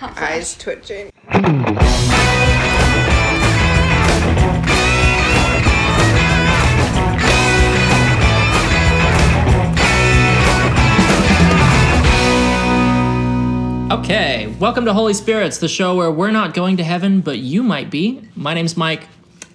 Eyes twitching. Okay, welcome to Holy Spirits, the show where we're not going to heaven, but you might be. My name's Mike.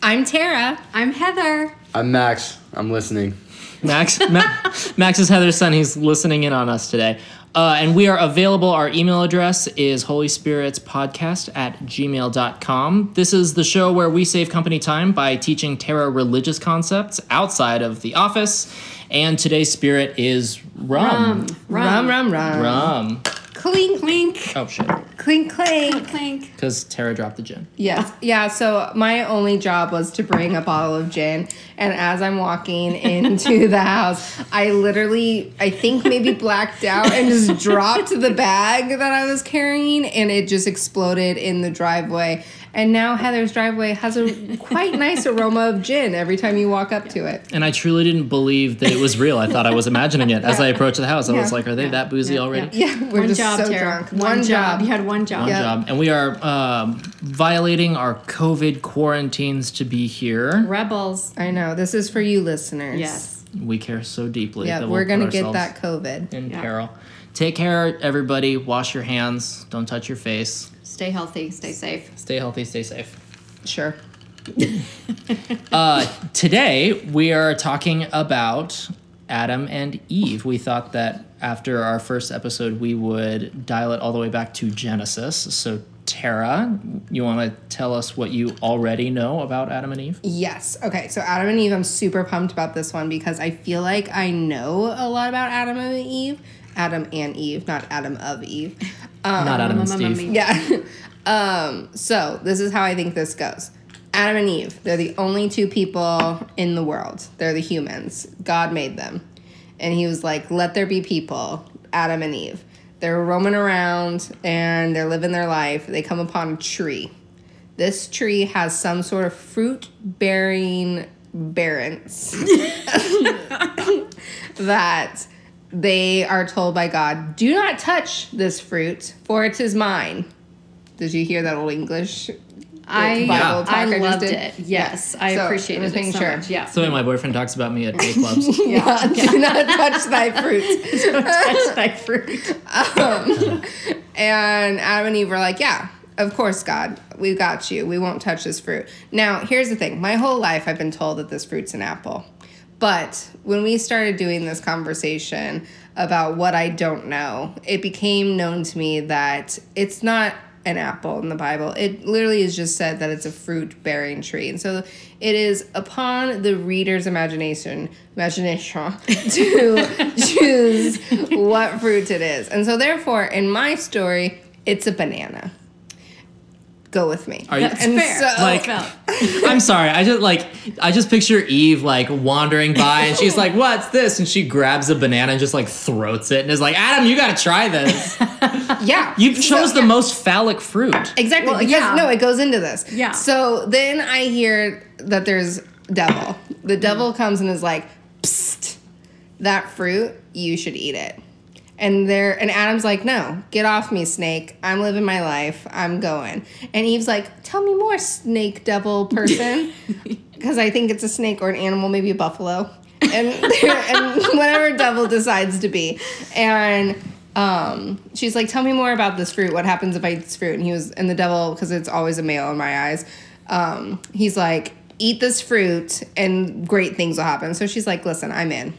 I'm Tara. I'm Heather. I'm Max. I'm listening. Max, Ma- Max is Heather's son. He's listening in on us today. Uh, and we are available. Our email address is holyspiritspodcast at gmail.com. This is the show where we save company time by teaching Tara religious concepts outside of the office. And today's spirit is rum. Rum, rum, rum. Rum. Clink, clink. Oh, shit. Clink, clink. Clink. Because Tara dropped the gin. Yes. Yeah, so my only job was to bring a bottle of gin. And as I'm walking into the house, I literally, I think maybe blacked out and just dropped the bag that I was carrying and it just exploded in the driveway. And now Heather's driveway has a quite nice aroma of gin every time you walk up to it. And I truly didn't believe that it was real. I thought I was imagining it. As I approached the house, I was like, are they that boozy already? Yeah, we're one just job, so Tara. drunk. One, job. You had one job. One Yeah. job. And we are um, violating our COVID quarantines to be here. Rebels. I know. This is for you listeners. Yes. We care so deeply. Yeah, we're we'll going to get that COVID. in Yeah. peril. Take care, everybody. Wash your hands. Don't touch your face. Stay healthy. Stay safe. Stay healthy. Stay safe. Sure. Uh, today we are talking about Adam and Eve. We thought that after our first episode, we would dial it all the way back to Genesis. So, Tara, you want to tell us what you already know about Adam and Eve? Yes. Okay. So Adam and Eve, I'm super pumped about this one because I feel like I know a lot about Adam and Eve. Adam and Eve, not Adam of Eve. Not Adam and um, um, um, Steve. um, Yeah. um, so this is how I think this goes. Adam and Eve, they're the only two people in the world. They're the humans. God made them. And he was like, let there be people, Adam and Eve. They're roaming around and they're living their life. They come upon a tree. This tree has some sort of fruit bearing barrens that they are told by God, do not touch this fruit, for it is mine. Did you hear that old English? I, Bible talk I I loved it. Yes. I So, appreciated was it making so sure. much. Yeah. That's the my boyfriend talks about me at gay clubs. Yeah, do not touch thy fruit. Don't touch that fruit. Um, and Adam and Eve were like, yeah, of course, God, we got you. We won't touch this fruit. Now, here's the thing my whole life I've been told that this fruit's an apple. But when we started doing this conversation about what I don't know, it became known to me that it's not an apple in the Bible. It literally is just said that it's a fruit bearing tree. And so it is upon the reader's imagination imagination to choose what fruit it is. And so therefore in my story, it's a banana. Go with me. Are you- That's And fair. so- Like- I'm sorry. I just like I just picture Eve like wandering by and she's like, "What's this?" and she grabs a banana and just like throats it and is like, "Adam, you got to try this. yeah. You So- chose the most phallic fruit." Exactly. Well, because yeah. no, it goes into this. Yeah. So then I hear that there's devil. The devil comes and is like, Psst, that fruit, you should eat it. And there and Adam's like, no, get off me, snake. I'm living my life. I'm going. And Eve's like, tell me more, snake devil person. Because I think it's a snake or an animal, maybe a buffalo. And and whatever devil decides to be. And um, she's like, tell me more about this fruit. What happens if I eat this fruit? And he was, and the devil, because it's always a male in my eyes, um, he's like, eat this fruit and great things will happen. So she's like, listen, I'm in.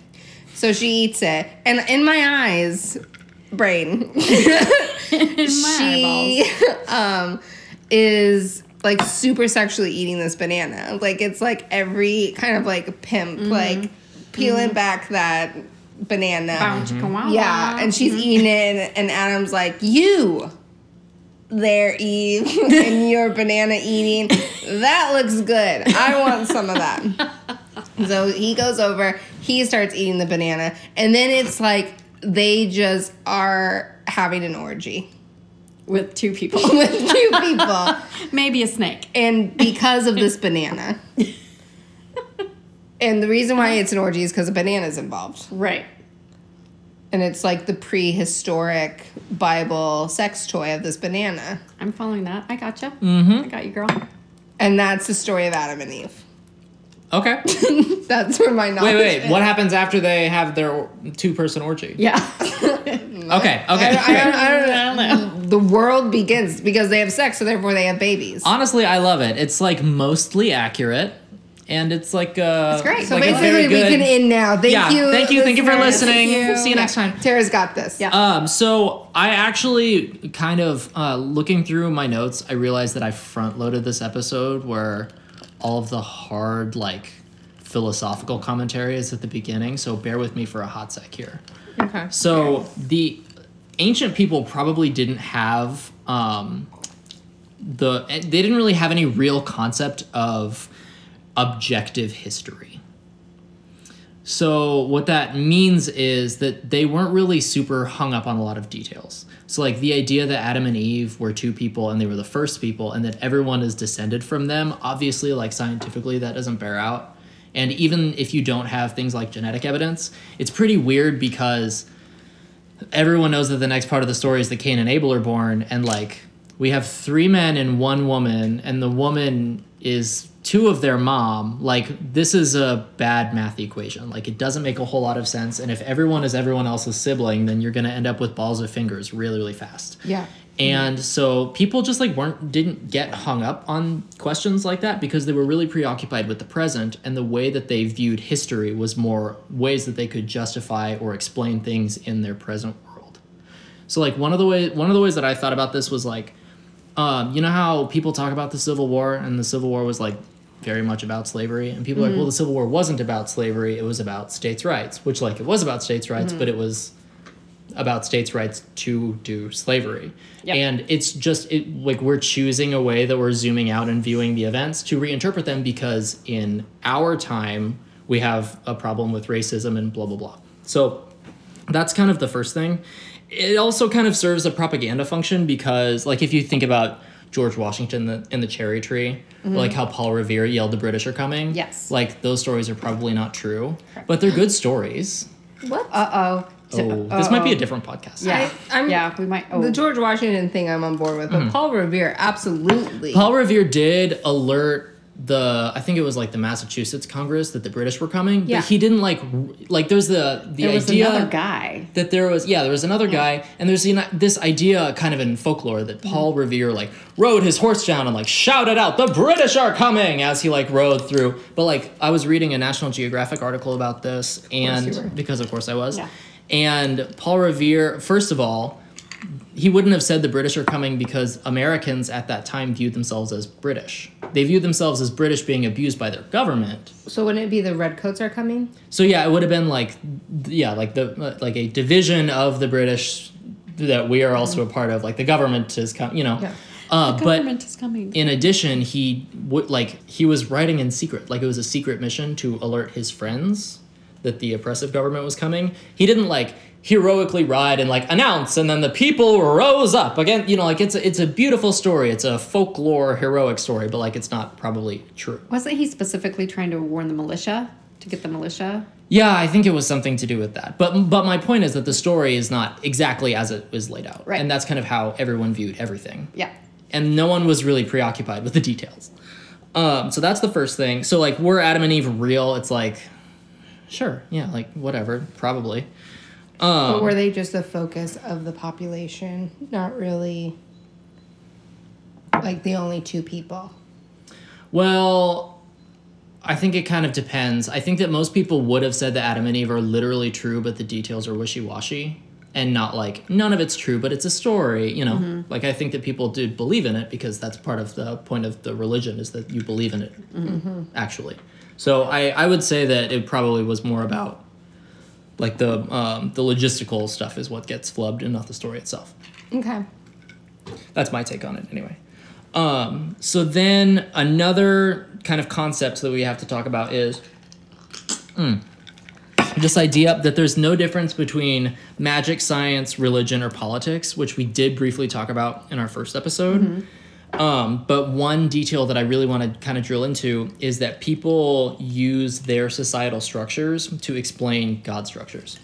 So she eats it. And in my eyes, brain, in my she um, is like super sexually eating this banana. Like it's like every kind of like pimp, mm-hmm. like peeling mm-hmm. back that banana. Bow, chicka, wow, Yeah, and she's mm-hmm. eating it, and, and Adam's like, "You, there, Eve, and your banana eating. That looks good. I want some of that." So he goes over, he starts eating the banana, and then it's like they just are having an orgy with two people. with two people, Maybe a snake. and because of this banana. And the reason why it's an orgy is because a banana's involved. Right. and it's like the prehistoric Bible sex toy of this banana. I'm following that. I gotcha. Mm-hmm. I got you, girl. And that's the story of Adam and Eve. Okay. That's where my knowledge Wait, wait. What happens after they have their two-person orgy? Yeah. Okay. Okay. I, I, okay. don't, I don't know. The world begins because they have sex, so therefore they have babies. Honestly, I love it. It's like mostly accurate, and it's like uh, It's great. So like a basically, we good- can end now. Thank Yeah, you. thank you, thank you for listeners. listening. See you next time. Tara's got this. Yeah. Um, so I actually kind of uh, looking through my notes, I realized that I front loaded this episode where all of the hard like philosophical commentary is at the beginning. So bear with me for a hot sec here. Okay. So the ancient people probably didn't have um, the they didn't really have any real concept of objective history. So what that means is that they weren't really super hung up on a lot of details. So like the idea that Adam and Eve were two people and they were the first people and that everyone is descended from them, obviously like scientifically that doesn't bear out. And even if you don't have things like genetic evidence, it's pretty weird because everyone knows that the next part of the story is that Cain and Abel are born, and like we have three men and one woman, and the woman is two of their mom. Like this is a bad math equation. Like it doesn't make a whole lot of sense. And if everyone is everyone else's sibling, then you're gonna end up with balls of fingers really, really fast. Yeah. And so people just like weren't didn't get hung up on questions like that because they were really preoccupied with the present and the way that they viewed history was more ways that they could justify or explain things in their present world. So like one of the way one of the ways that I thought about this was like um, you know how people talk about the Civil War and the Civil War was like very much about slavery and people are like well mm-hmm. the Civil War wasn't about slavery it was about states' rights which like it was about states' rights mm-hmm. but it was about states' rights to do slavery. Yep. And it's just it like we're choosing a way that we're zooming out and viewing the events to reinterpret them because in our time we have a problem with racism and blah blah blah. So that's kind of the first thing. It also kind of serves a propaganda function because like if you think about George Washington the, in the cherry tree, or like how Paul Revere yelled the British are coming. Yes. Like those stories are probably not true, but they're good stories. What? Uh oh. Oh, this might be a different podcast. Yeah. I- I'm- yeah, we might. Oh. The George Washington thing I'm on board with, but Paul Revere, absolutely. Paul Revere did alert the I think it was like the Massachusetts Congress that the British were coming, Yeah. but he didn't like like there's the the there was idea another guy. that there was yeah there was another guy and there's this idea kind of in folklore that mm-hmm. Paul Revere like rode his horse down and like shouted out the British are coming as he like rode through but like I was reading a National Geographic article about this and because of course I was Yeah. and Paul Revere first of all he wouldn't have said the British are coming because Americans at that time viewed themselves as British. They viewed themselves as British being abused by their government. so wouldn't it be the redcoats are coming? So yeah, it would have been like yeah, like the like a division of the British that we are also a part of. Like the government is coming, you know. Yeah. Uh, but Government is coming. in addition, he would like he was writing in secret, like it was a secret mission to alert his friends that the oppressive government was coming. He didn't like heroically ride and like announce, and then the people rose up again. You know, like it's a, it's a beautiful story. It's a folklore heroic story, but like it's not probably true. Wasn't he specifically trying to warn the militia to get the militia? Yeah, I think it was something to do with that. But but my point is that the story is not exactly as it was laid out, Right. and that's kind of how everyone viewed everything. Yeah. and no one was really preoccupied with the details. Um, so that's the first thing. So like, were Adam and Eve real? It's like, sure, yeah, like whatever, probably. Um, but were they just the focus of the population? Not really like the only two people. Well, I think it kind of depends. I think that most people would have said that Adam and Eve are literally true, but the details are wishy washy. And not like none of it's true, but it's a story, you know. Mm-hmm. Like I think that people did believe in it because that's part of the point of the religion is that you believe in it, mm-hmm. actually. So I, I would say that it probably was more about like the um, the logistical stuff is what gets flubbed and not the story itself. Okay. That's my take on it, anyway. Um, so then another kind of concept that we have to talk about is mm, this idea that there's no difference between magic, science, religion, or politics, which we did briefly talk about in our first episode. Um, but one detail that I really want to kind of drill into is that people use their societal structures to explain God structures.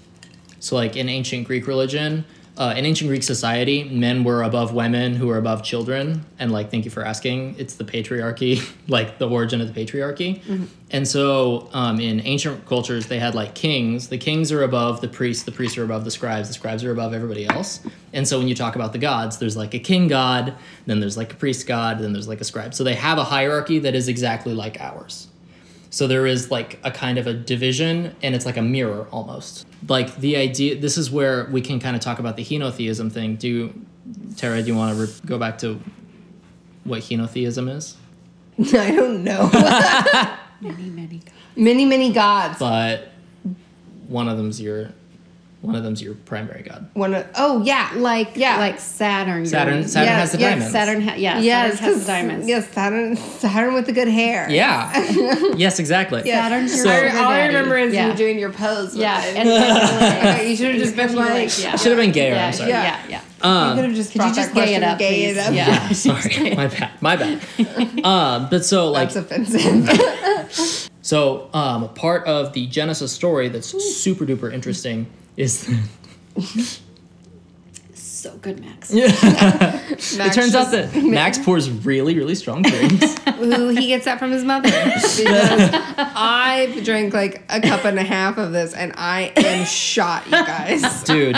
So, like in ancient Greek religion, uh, in ancient Greek society, men were above women who were above children. And, like, thank you for asking. It's the patriarchy, like the origin of the patriarchy. And so, um, in ancient cultures, they had like kings. The kings are above the priests, the priests are above the scribes, the scribes are above everybody else. And so, when you talk about the gods, there's like a king god, then there's like a priest god, then there's like a scribe. So, they have a hierarchy that is exactly like ours. So there is like a kind of a division, and it's like a mirror almost. Like the idea. This is where we can kind of talk about the henotheism thing. Do you, Tara? Do you want to re- go back to what henotheism is? I don't know. Many, many gods. many, many gods. But one of them's your, one of them's your primary god. One of, oh yeah, Like Yeah. like Saturn. Saturn. Saturn Yes, has the yes, diamonds. Saturn. Ha- yeah. yes, Saturn has 'cause- the diamonds. Yes, Saturn, Saturn with the good hair. Yeah. yes, exactly. Yeah. Saturn's your So- sugar all I remember is yeah. you doing your pose. Yeah, and Okay, you should have just been Especially, like, yeah. Should have been gayer. yeah, I'm sorry. yeah, Yeah. yeah, you Um, could have just Could you just that gay it up, gay it please? up. Yeah. sorry. my bad. My bad. Um, but so like That's offensive. So, um, part of the Genesis story that's super duper interesting is So good, Max. Yeah, it turns out that Max pours really, really strong drinks. Ooh, he gets that from his mother. Because I've drank like a cup and a half of this, and I am shot, you guys. Dude,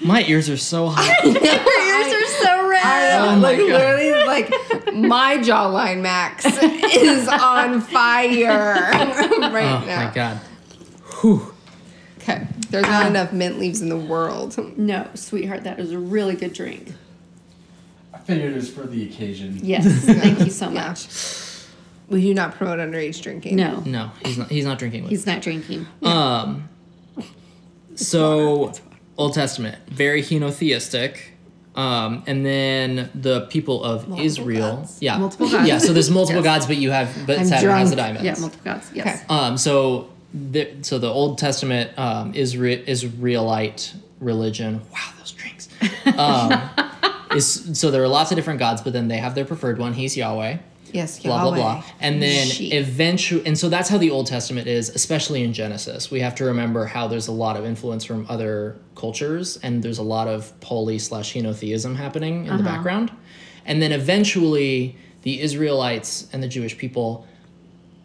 my ears are so hot. Your ears are so red. I know, Oh my like God. literally, like my jawline, Max, is on fire right Oh now. Oh my god. Whew. Okay, there's not enough mint leaves in the world. No, sweetheart, that is a really good drink. I figured it was for the occasion. Yes, thank you so Yeah. much. We do not promote underage drinking. No, No, he's not. He's not drinking with. he's not drinking. Um. So, Old Testament, very henotheistic. Um, and then the people of Multiple Israel, gods. yeah, Multiple gods. yeah. So there's multiple Yes. gods, but you have, but I'm Saturn has drunk. the diamonds. Yeah, multiple gods. Yes. Okay. Um, so, the, so the Old Testament um, Isra- Israelite religion. Wow, those drinks. Um, is so there are lots of different gods, but then they have their preferred one. He's Yahweh. Yes, Blah Yahweh. blah blah. And then She. eventually, and so that's how the Old Testament is, especially in Genesis. We have to remember how there's a lot of influence from other cultures, and there's a lot of poly slash henotheism happening in the background. And then eventually, the Israelites and the Jewish people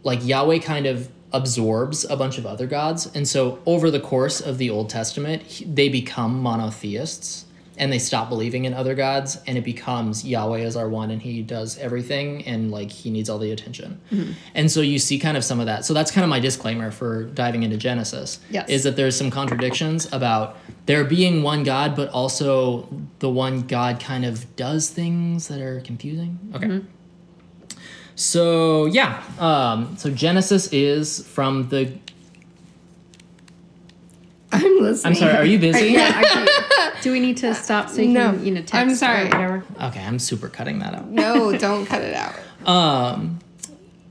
like Yahweh kind of absorbs a bunch of other gods. And so over the course of the Old Testament, they become monotheists and they stop believing in other gods and it becomes Yahweh is our one and he does everything and like he needs all the attention. Mm-hmm. And so you see kind of some of that. So that's kind of my disclaimer for diving into Genesis. Yes. Is that there's some contradictions about there being one God, but also the one God kind of does things that are confusing. Okay. Mm-hmm. So yeah, um, so Genesis is from the. I'm listening. I'm sorry, are you busy? Yeah. do we need to stop so you No, can, you know, text I'm sorry. or whatever? Okay, I'm super cutting that out. No, don't cut it out. Um,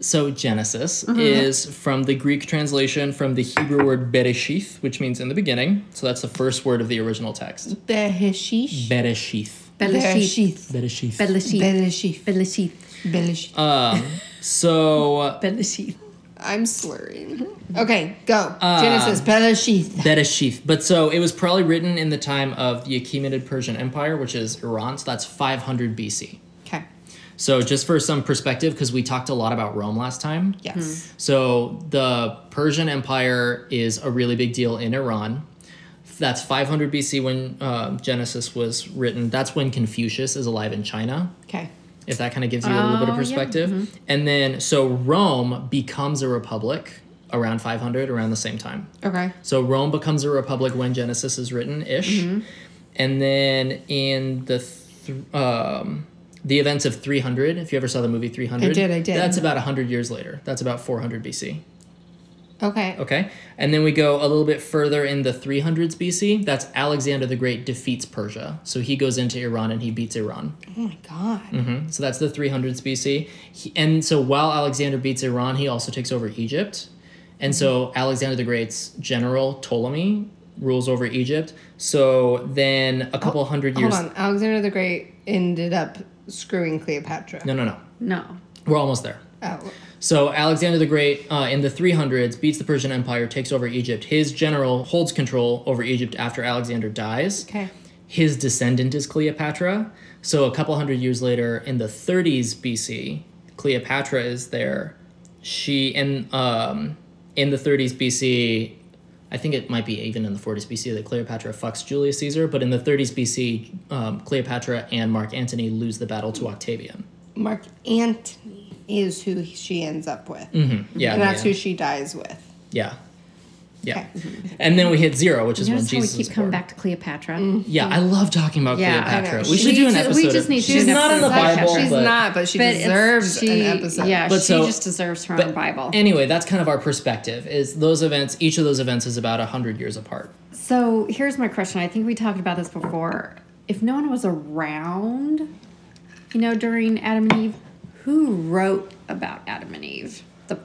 so Genesis is from the Greek translation from the Hebrew word Bereshith, which means in the beginning. So that's the first word of the original text. Beheshish. Bereshith. Belashith. Bereshith. Belashith. Beleshith. Belashith. Beleshith. Um, so Belashith. I'm slurring. Okay, go. Uh, Genesis. Beleshith. Bereshith. But so it was probably written in the time of the Achaemenid Persian Empire, which is Iran. So that's 500 BC. Okay. So just for some perspective, because we talked a lot about Rome last time. Yes. So the Persian Empire is a really big deal in Iran. That's 500 BC when uh, Genesis was written. That's when Confucius is alive in China. Okay. If that kind of gives you a little bit of Oh, yeah. perspective. And then so Rome becomes a republic around 500, around the same time. Okay. So Rome becomes a republic when Genesis is written ish, and then in the th- um, the events of 300. If you ever saw the movie 300, I did, I did. That's about 100 years later. That's about 400 BC. Okay. Okay, and then we go a little bit further in the 300s BC. That's Alexander the Great defeats Persia, so he goes into Iran and he beats Iran. Oh my god. hmm So that's the 300s BC. He, and so while Alexander beats Iran, he also takes over Egypt. And so Alexander the Great's general Ptolemy rules over Egypt. So then a couple hundred years. Hold on. Alexander the Great ended up screwing Cleopatra. No, no, no. No. We're almost there. Oh, So Alexander the Great, uh, in the 300s, beats the Persian Empire, takes over Egypt. His general holds control over Egypt after Alexander dies. okay. His descendant is Cleopatra. So a couple hundred years later, in the 30s BC, Cleopatra is there. She in um, in the 30s BC, I think it might be even in the 40s BC that Cleopatra fucks Julius Caesar. But in the 30s BC, um, Cleopatra and Mark Antony lose the battle to Octavian. Mark Antony is who she ends up with. Mm-hmm. Yeah, and that's yeah. who she dies with. Yeah. Yeah. Okay. And then we hit zero, which is when Notice how we keep was coming born. back to Cleopatra. Yeah, I love talking about Yeah, Cleopatra. know. We should We do an episode. we just need She's not in the episode on Bible, She's but, not, but she But deserves she, an episode. Yeah, But she so- just deserves her own Bible. Anyway, that's kind of our perspective. Is those events? Each of those events is about hundred years apart. So here's my question. I think we talked about this before. If no one was around, you know, during Adam and Eve, who wrote about Adam and Eve? The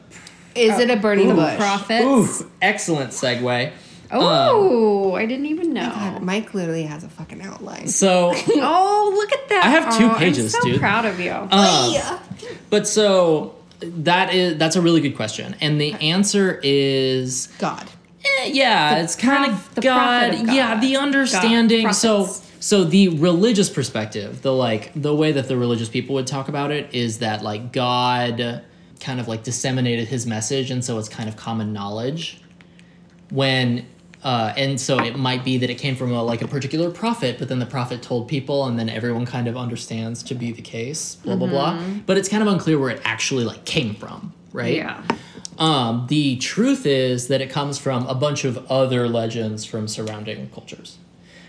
Is it a burning Ooh, bush? prophets. Ooh, excellent segue. Um, Oh, I didn't even know. God, Mike literally has a fucking outline. so, Oh, look at that! I have two Oh, pages, dude. I'm so dude. proud of you. um, Yeah. but so that is that's a really good question, and the answer is God. Eh, yeah, it's kind prof- of the God, Yeah, the understanding. God, so, prophets. So the religious perspective, the like, the way that the religious people would talk about it is that like God kind of like disseminated His message, and so it's kind of common knowledge. When uh, and so it might be that it came from a, like a particular prophet, but then the prophet told people, and then everyone kind of understands to be the case. Blah blah blah. But it's kind of unclear where it actually like came from, right? Yeah. Um, the truth is that it comes from a bunch of other legends from surrounding cultures.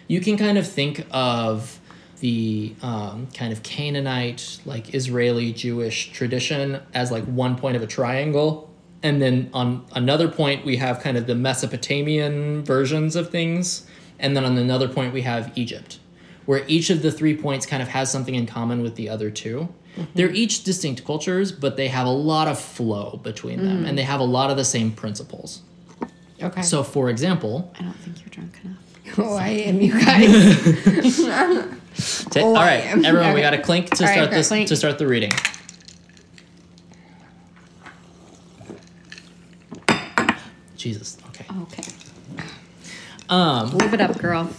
You can kind of think of the um, kind of Canaanite, like Israeli Jewish tradition as like one point of a triangle. And then on another point, we have kind of the Mesopotamian versions of things. And then on another point, we have Egypt, where each of the three points kind of has something in common with the other 2 they They're each distinct cultures, but they have a lot of flow between them, and they have a lot of the same principles. Okay. So, for example, I don't think you're drunk enough. oh, I am you guys. ta- Oh, all I right, am. everyone, we Okay. got a clink to All right, start this Clink. to start the reading. Jesus. Okay. Okay. Um, Live it up, girl.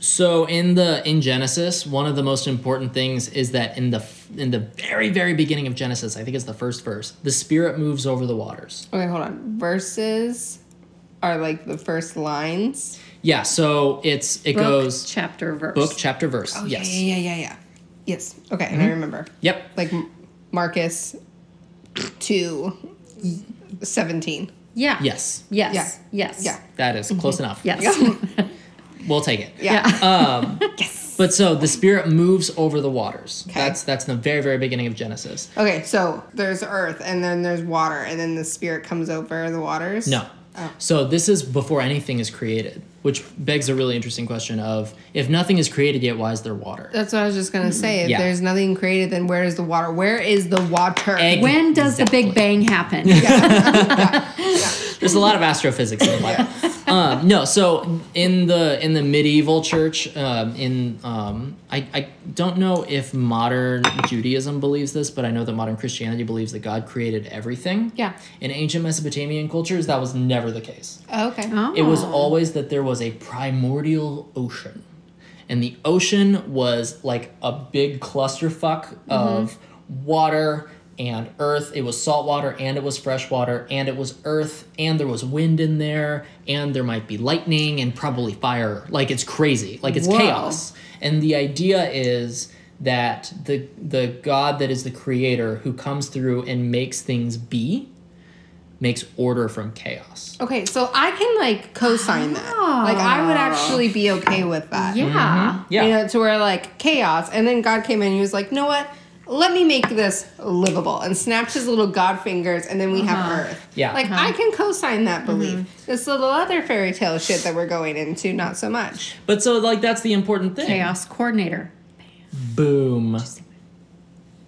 So in the in Genesis, one of the most important things is that in the f- in the very very beginning of Genesis, I think it's the first verse, the Spirit moves over the waters. okay, hold on. Verses are like the first lines. Yeah, so it's it Book, goes chapter, verse. book chapter verse. Oh, yes. Yeah, yeah, yeah, yeah, yeah. Yes. Okay, and I remember. Yep. Like Marcus 2 17. Yeah. Yes. Yes. Yeah. Yes. Yeah. That is close enough. Yes. We'll take it. Yeah. Um, yes. but so the Spirit moves over the waters. Okay. That's that's in the very very beginning of Genesis. Okay, so there's earth and then there's water and then the spirit comes over the waters. No. Oh. So this is before anything is created, which begs a really interesting question of if nothing is created yet, why is there water? That's what I was just gonna say. If Yeah. there's nothing created, then where is the water? Where is the water? Egg- when does the Big Bang happen? There's a lot of astrophysics in the Bible. um, no, so in the in the medieval church, um, in um, I, I don't know if modern Judaism believes this, but I know that modern Christianity believes that God created everything. Yeah. In ancient Mesopotamian cultures, that was never the case. Oh, okay. Oh. It was always that there was a primordial ocean. And the ocean was like a big clusterfuck mm-hmm. of water and earth. It was salt water and it was fresh water and it was earth and there was wind in there and there might be lightning and probably fire. Like it's crazy. Like it's Whoa. chaos. And the idea is that the the God that is the creator who comes through and makes things be makes order from chaos. Okay, so I can like co-sign that. Like I would ah. actually be okay with that. Yeah. Mm-hmm. Yeah. You know, to where like chaos, and then God came in and he was like, "Know what? Let me make this livable," and snapped his little God fingers, and then we have uh-huh. Earth. Yeah. Like uh-huh. I can co-sign that mm-hmm. belief. This little other fairy tale shit that we're going into, not so much. But so like that's the important thing. Chaos coordinator. Boom.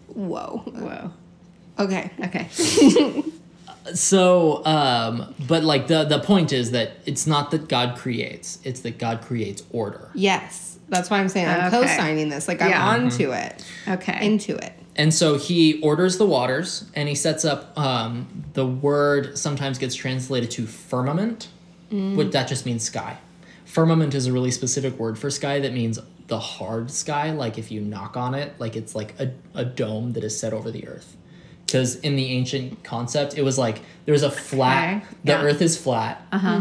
Whoa. Whoa. Okay. Okay. So um but like the the point is that it's not that God creates, it's that God creates order. Yes, that's why I'm saying I'm Okay. co-signing this. Like I'm Yeah. onto it, Okay. into it. and so he orders the waters and he sets up um, the word sometimes gets translated to firmament, which that just means sky. Firmament is a really specific word for sky that means the hard sky, like if you knock on it, like it's like a, a dome that is set over the earth. Because in the ancient concept, it was like there's a flat, Okay, the yeah. earth is flat, Uh huh.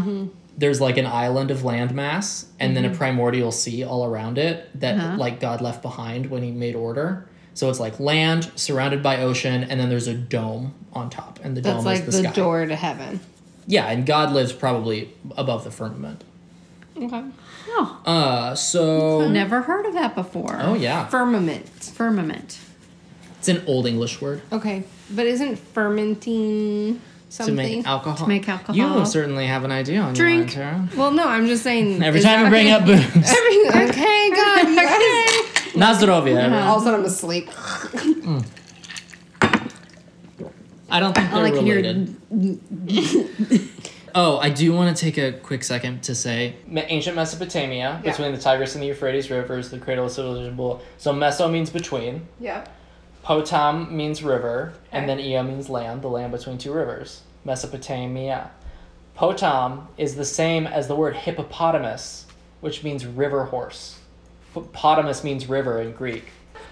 there's like an island of landmass and then a primordial sea all around it that Uh-huh. like God left behind when he made order. So it's like land surrounded by ocean and then there's a dome on top and the That's dome like is the, the, sky. door to heaven. Yeah, and God lives probably above the firmament. Okay. Oh, Uh so never heard of that before. Oh yeah. Firmament. Firmament. It's an old English word Okay, but isn't fermenting something to something? make alcohol. To make alcohol. You certainly have an idea on Drink. your mind, well, no, I'm just saying. Every time you bring okay? up booze. Every, okay, God, you guys. Nazdrovia. everyone. All of a sudden, I'm asleep. I don't think they're All I can related. oh, I do want to take a quick second to say ancient Mesopotamia, Yeah. between the Tigris and the Euphrates rivers, the cradle of civilization. So Meso means between, Yep. Potam means river, and then Ea means land, the land between two rivers. Mesopotamia. Potam is the same as the word hippopotamus, which means river horse. Potamus means river in Greek.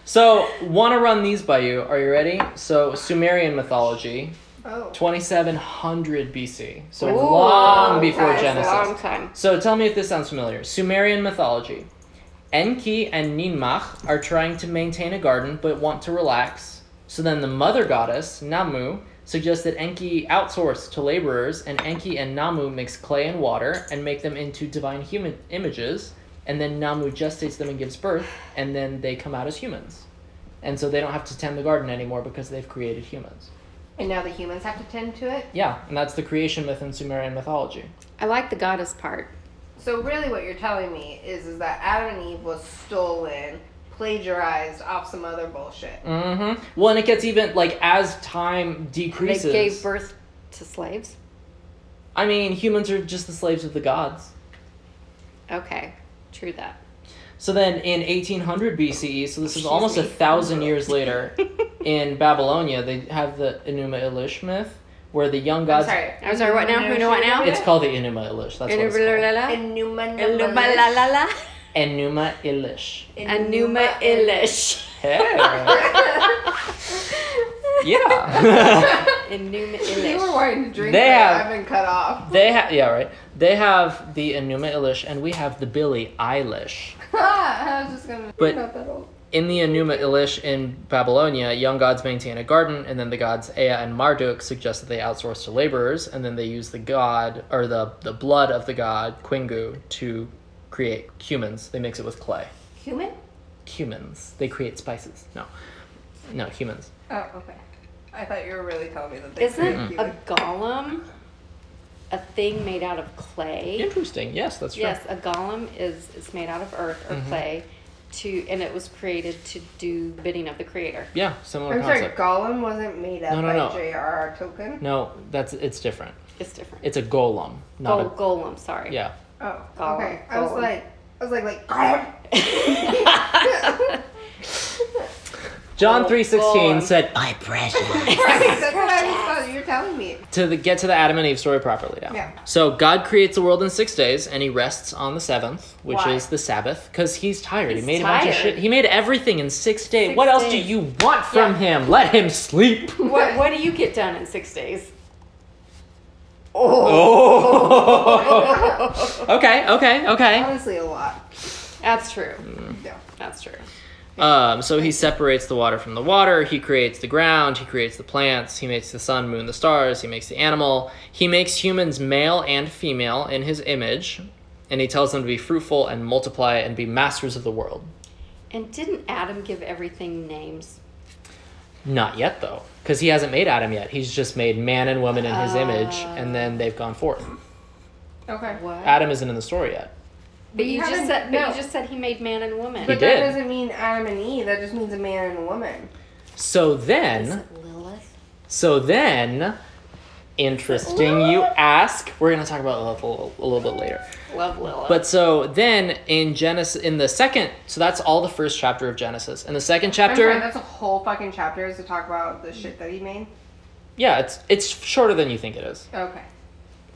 So, want to run these by you. Are you ready? So, Sumerian mythology, Oh. 2700 BC. So, it's long before Genesis. Long. So tell me if this sounds familiar. Sumerian mythology. Enki and Ninmah are trying to maintain a garden but want to relax. So then the mother goddess, Nammu, suggests that Enki outsource to laborers, and Enki and Nammu mix clay and water and make them into divine human images. And then Nammu gestates them and gives birth, and then they come out as humans. And so they don't have to tend the garden anymore because they've created humans. And now the humans have to tend to it. Yeah, and that's the creation myth in Sumerian mythology. I like the goddess part. So really, what you're telling me is is that Adam and Eve was stolen, plagiarized off some other bullshit. Mm-hmm. Well, and it gets even like as time And they gave birth to slaves. I mean, humans are just the slaves of the gods. Okay, true that. So then, in 1800 BCE, so this is almost a thousand years later, in Babylonia, they have the Enuma Elish myth, where the young I'm gods. sorry. I'm sorry, what now? Who know what now? It's called the Enuma Elish. That's what it's called. Enuma Enuma la la la. Enuma Elish. Enuma Elish. Hey. yeah. Enuma You were Elish. wanting to drink. They have- I've been cut off. they have yeah right. They have the Enuma Elish, and we have the Billie Eilish. I was just gonna. But- not that old. In the Enuma Elish in Babylonia, young gods maintain a garden, and then the gods Ea and Marduk suggest that they outsource to laborers, and then they use the god or the the blood of the god Kingu to create humans. They mix it with clay. Human? Humans. They create spices. No, no humans. Oh, okay. I thought you were really telling me that they Isn't a human. golem a thing made out of clay? Interesting. Yes, that's true. Yes, a golem is is made out of earth or Mhm. clay, to and it was created to do bidding of the creator. Yeah, similar I'm sorry, concept. Gollum wasn't made up No, no, by no. J.R.R. Tolkien. No, that's it's different. It's different. It's a golem, not Gol- golem, sorry. yeah. Oh, Gollum, okay. I was Gollum. like, I was like, like Gollum. John Gol- three sixteen said, "My precious." Right, That's what I was thought you were telling me. to the, get to the Adam and Eve story properly now. Yeah. So God creates the world in six days, and He rests on the seventh, which Why? is the Sabbath, because He's tired. He's he made a bunch of tired. shit. He made everything in six days. Six what else days. do you want from. Him? Let Him sleep. What what do you get done in six days? Oh. okay. Okay. Okay. Honestly, a lot. That's true. Mm. Yeah. That's true. Um, so he separates the water from the water. He creates the ground. He creates the plants. He makes the sun, moon, the stars. He makes the animal. He makes humans male and female in his image, and he tells them to be fruitful and multiply and be masters of the world. And didn't Adam give everything names? Not yet, though, because he hasn't made Adam yet. He's just made man and woman in his image, and then they've gone forth. Okay. What? Adam isn't in the story yet. But you just haven't- said but no. you just said he made man and woman. He But did. that doesn't mean Adam and Eve. That just means a man and a woman. So then, Lilith? so then, Interesting, you ask. We're gonna talk about Lilith a little, a little bit later. Love Lilith. But so then in Genesis, in the second, so that's all the first chapter of Genesis. In the second I'm sorry, chapter, that's a whole fucking chapter is to talk about the shit that he made. yeah, it's it's shorter than you think it is. Okay.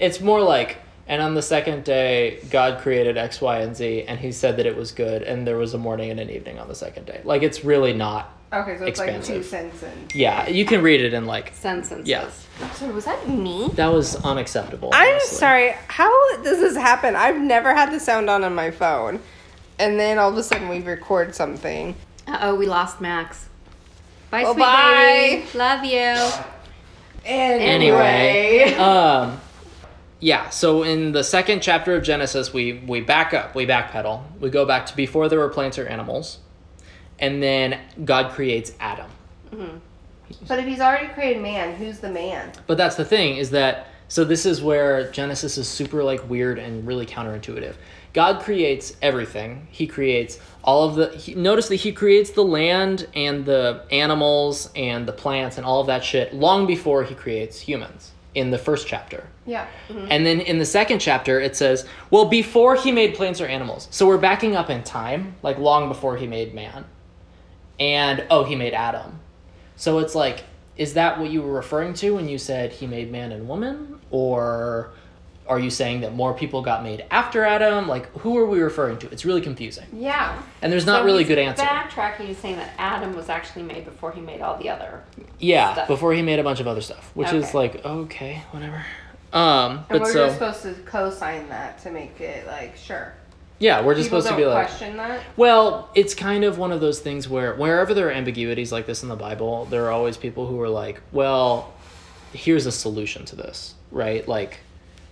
It's more like, and on the second day, God created X, Y, and Z, and He said that it was good, and there was a morning and an evening on the second day. Like it's really not. Okay, so it's like two sentences. Yeah, you can read it in like. sentences. Yeah. I'm sorry, was that me? That was unacceptable. I'm honestly. sorry. How does this happen? I've never had the sound on on my phone, and then all of a sudden we record something. Uh oh, we lost Max. Bye, Well, sweet bye. baby. Love you. Anyway, um, yeah. So in the second chapter of Genesis, we we back up, we backpedal, we go back to before there were plants or animals, and then God creates Adam. Mm-hmm. But if he's already created man, who's the man? But that's the thing is that so this is where Genesis is super like weird and really counterintuitive. God creates everything. He creates all of the he, notice that he creates the land and the animals and the plants and all of that shit long before he creates humans in the first chapter. Yeah. Mm-hmm. And then in the second chapter, it says, well, before he made plants or animals. So we're backing up in time, like long before he made man. And, oh, he made Adam. So it's like, is that what you were referring to when you said he made man and woman? Or are you saying that more people got made after Adam? Like, who are we referring to? It's really confusing. Yeah. And there's not So really a good answer. Backtracking, he's saying that Adam was actually made before he made all the other. Yeah, stuff. before he made a bunch of other stuff, which is like, okay, whatever. Um, And but we're so, just supposed to co-sign that to make it like sure. yeah, we're just People supposed to don't be like, question that. Well, it's kind of one of those things where wherever there are ambiguities like this in the Bible, there are always people who are like, well, here's a solution to this, right? Like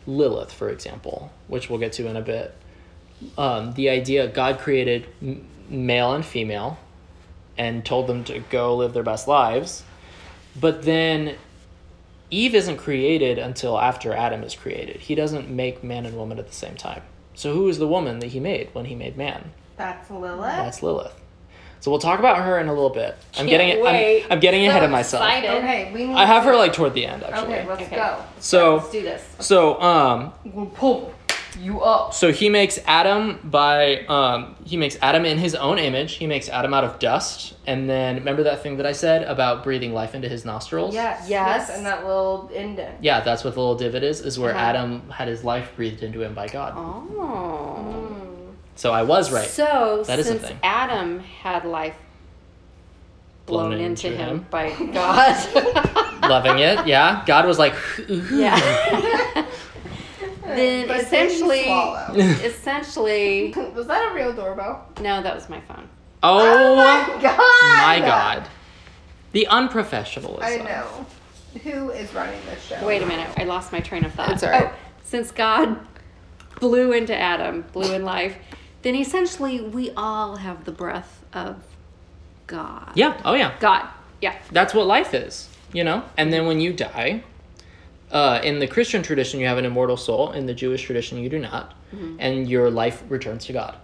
Lilith, for example, which we'll get to in a bit. Um, the idea God created m- male and female and told them to go live their best lives, but then Eve isn't created until after Adam is created. He doesn't make man and woman at the same time. So who is the woman that he made when he made man? That's Lilith. That's Lilith. So we'll talk about her in a little bit. I'm Can't getting wait. I'm, I'm getting So ahead of myself. excited. okay, we need I have her to- like toward the end actually. Okay, let's Okay. go. So Let's do this. so um We'll pull you up. so he makes Adam by um he makes Adam in his own image. He makes Adam out of dust. And then remember that thing that I said about breathing life into his nostrils? Yes. Yes. Yes. And that little indent. Yeah, that's what the little divot is, is where Uh-huh. Adam had his life breathed into him by God. Oh. So I was right. So That is a since thing. Adam had life blown, Blown into, into him, him. by God. Loving it, yeah. God was like, yeah. then But essentially, essentially, Was that a real doorbell? no, that was my phone. oh, oh my god! my God. The unprofessionalism. I know. Who is running this show? Wait a minute, I lost my train of thought. It's all right. Oh, since God blew into Adam, blew in life, then essentially we all have the breath of God. Yeah. Oh, yeah. God. Yeah. That's what life is, you know? And then when you die, uh, in the Christian tradition, you have an immortal soul. In the Jewish tradition, you do not. Mm-hmm. And your life returns to God.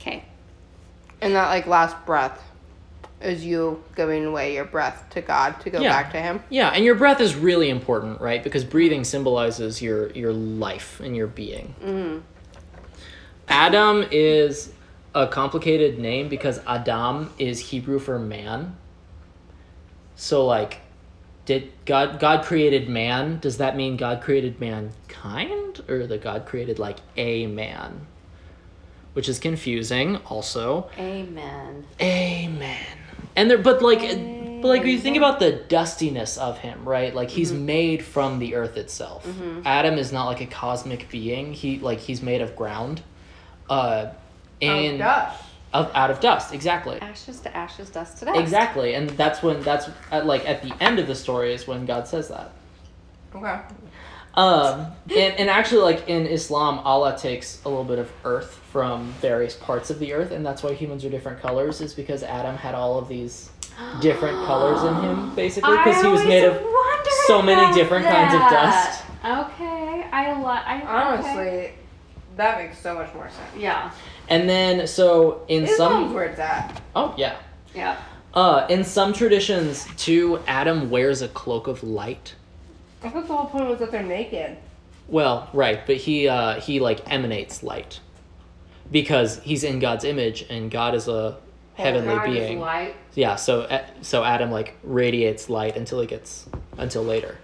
Okay. And that like last breath is you giving away your breath to God to go Yeah. back to Him. Yeah, and your breath is really important, right? Because breathing symbolizes your your life and your being. Mm-hmm. Adam is a complicated name because Adam is Hebrew for man. So like did God God created man? Does that mean God created mankind or that God created like a man? Which is confusing also. Amen. Amen. And there, but like, but like, when you think about the dustiness of him, right? Like he's mm-hmm. made from the earth itself. Mm-hmm. Adam is not like a cosmic being. He like he's made of ground, uh, and dust. of out of dust. Exactly. Ashes to ashes, dust to dust. Exactly, and that's when that's at, like at the end of the story is when God says that. Okay. Um, and, and actually, like in Islam, Allah takes a little bit of earth from various parts of the earth, and that's why humans are different colors, is because Adam had all of these different colors in him, basically, because he was made of so many different kinds of dust. Okay, I love. I Honestly, that makes so much more sense. Yeah. And then, so in Islam's some, where it's at. oh yeah, Yeah. uh, in some traditions too, Adam wears a cloak of light. I thought the whole point was that they're naked. Well, right, but he uh, he like emanates light because he's in God's image, and God is a heavenly God is being. light. Yeah, so uh, so Adam like radiates light until he gets until later.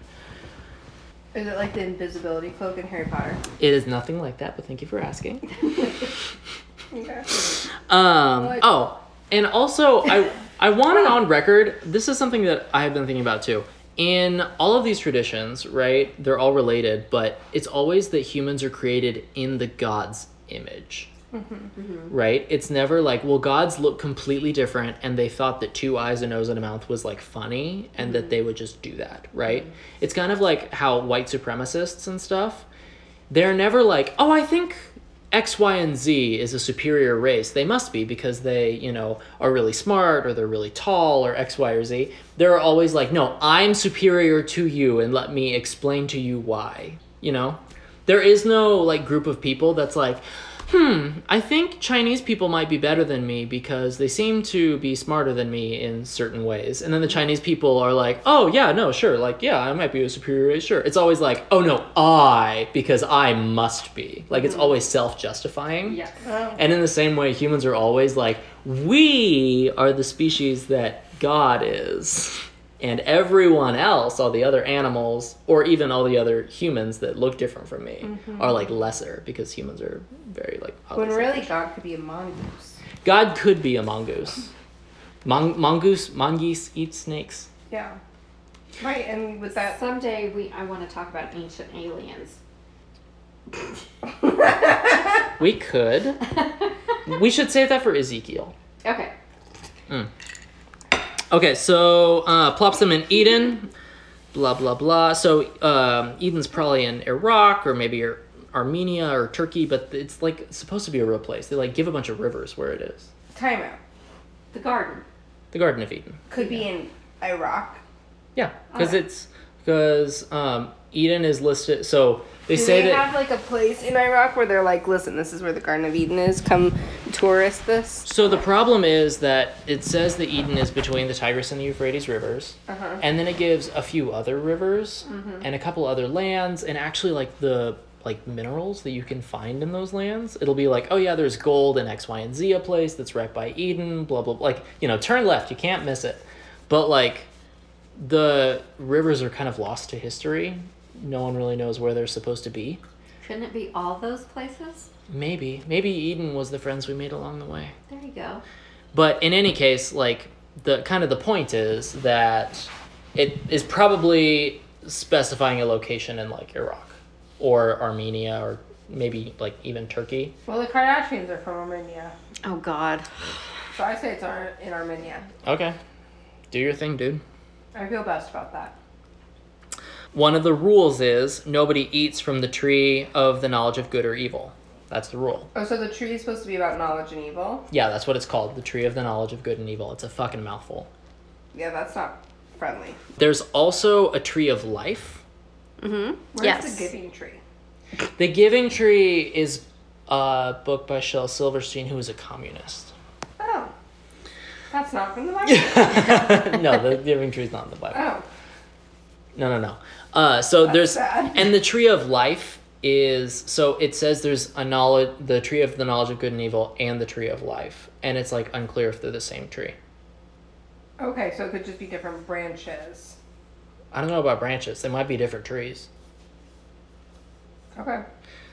Is it like the invisibility cloak in Harry Potter? It is nothing like that, but thank you for asking. Okay. Um, Like- oh, and also I I want it on record. This is something that I have been thinking about too. In all of these traditions, right? They're all related, but it's always that humans are created in the God's image. Mm-hmm. Right? It's never like, well, gods look completely different, and they thought that two eyes, a nose, and a mouth was like funny, and that they mm-hmm. would just do that, right? Mm-hmm. It's kind of like how white supremacists and stuff, they're never like, oh, I think X, Y, and Z is a superior race. They must be because they, you know, are really smart or they're really tall or X, Y, or Z. They're always like, no, I'm superior to you and let me explain to you why. You know? There is no like group of people that's like, hmm, I think Chinese people might be better than me because they seem to be smarter than me in certain ways. And then the Chinese people are like, oh, yeah, no, sure. Like, yeah, I might be a superior race, sure. It's always like, oh, no, I, because I must be. Like, it's always self justifying. Yes. And in the same way, humans are always like, we are the species that God is. And everyone else, all the other animals, or even all the other humans that look different from me, mm-hmm. are like lesser because humans are very like. When oddly really selfish. God could be a mongoose. God could be a mongoose. Mon- mongoose, mongoose eat snakes. Yeah. Right, and with that, Someday we I want to talk about ancient aliens. We could. we should save that for Ezekiel. Okay. Hmm. Okay, so uh, plops them in Eden, blah blah blah. So um, Eden's probably in Iraq or maybe Ar- Armenia or Turkey, but it's like supposed to be a real place. They like give a bunch of rivers where it is. time out. The garden. The Garden of Eden. Could be in Iraq. Yeah, because Alright. it's because um, Eden is listed. So they Do say they that. have like a place in Iraq where they're like, listen, this is where the Garden of Eden is. Come tourist this. so the problem is that it says that Eden is between the Tigris and the Euphrates rivers, Uh-huh. and then it gives a few other rivers Mm-hmm. and a couple other lands, and actually like the like minerals that you can find in those lands. It'll be like, oh yeah, there's gold in X, Y, and Z a place that's right by Eden. Blah blah. blah. Like you know, turn left, you can't miss it. But like, the rivers are kind of lost to history. No one really knows where they're supposed to be. Couldn't it be all those places? Maybe, maybe Eden was the friends we made along the way. There you go. But in any case, like the kind of the point is that it is probably specifying a location in like Iraq or Armenia or maybe like even Turkey. Well, the Kardashians are from Armenia. Oh God. So I say it's in Armenia. Okay. Do your thing, dude. I feel best about that. One of the rules is nobody eats from the tree of the knowledge of good or evil. That's the rule. Oh, so the tree is supposed to be about knowledge and evil? Yeah, that's what it's called. The tree of the knowledge of good and evil. It's a fucking mouthful. Yeah, that's not friendly. There's also a tree of life. Mm-hmm. Where's yes. the giving tree? The Giving Tree is a book by Shel Silverstein, who is a communist. Oh. That's not from the Bible. no, the Giving Tree is not in the Bible. Oh. No, no, no. Uh, so there's sad. and the Tree of Life is so it says there's a knowledge, the Tree of the knowledge of good and evil, and the Tree of Life, and it's like unclear if they're the same tree. Okay, so it could just be different branches. I don't know about branches; they might be different trees. Okay.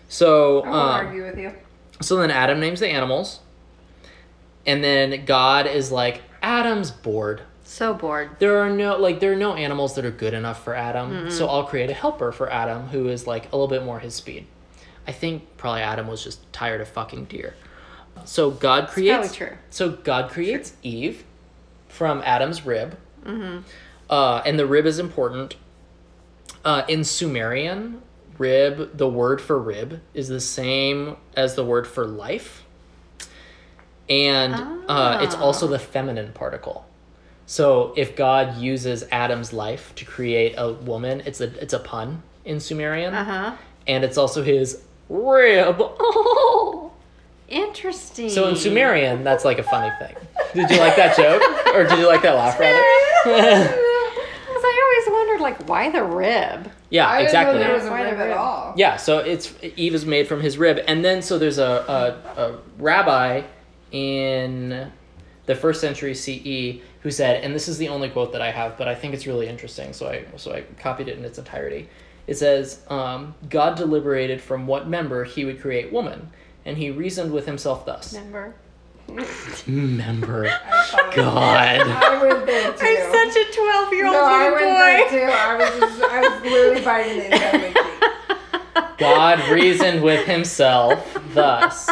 So, I won't um, argue with you. so then Adam names the animals, and then God is like, Adam's bored. So bored. there are no like there are no animals that are good enough for Adam. So I'll create a helper for Adam who is like a little bit more his speed. I think probably Adam was just tired of fucking deer. So God creates true. So God creates Eve from Adam's rib. Uh, and the rib is important. Uh, in Sumerian, rib, the word for rib is the same as the word for life. And uh, it's also the feminine particle. So if God uses Adam's life to create a woman, it's a it's a pun in Sumerian, Uh huh. and it's also his rib. Interesting. So in Sumerian, that's like a funny thing. Did you like that joke, or did you like that laugh rather? Because I always wondered, like, why the rib? Yeah, I didn't exactly. know there was a Why the rib at all. Yeah, so it's Eve is made from his rib, and then so there's a, a, a rabbi in the first century CE who said, and this is the only quote that I have, but I think it's really interesting, so I so I copied it in its entirety. It says, um, "God deliberated from what member he would create woman, and he reasoned with himself thus: Remember? Member, God." I went there too. I'm such a 12 year old no, I little went boy. there too. I was just, I was literally biting the inside of my cheek. God reasoned with himself thus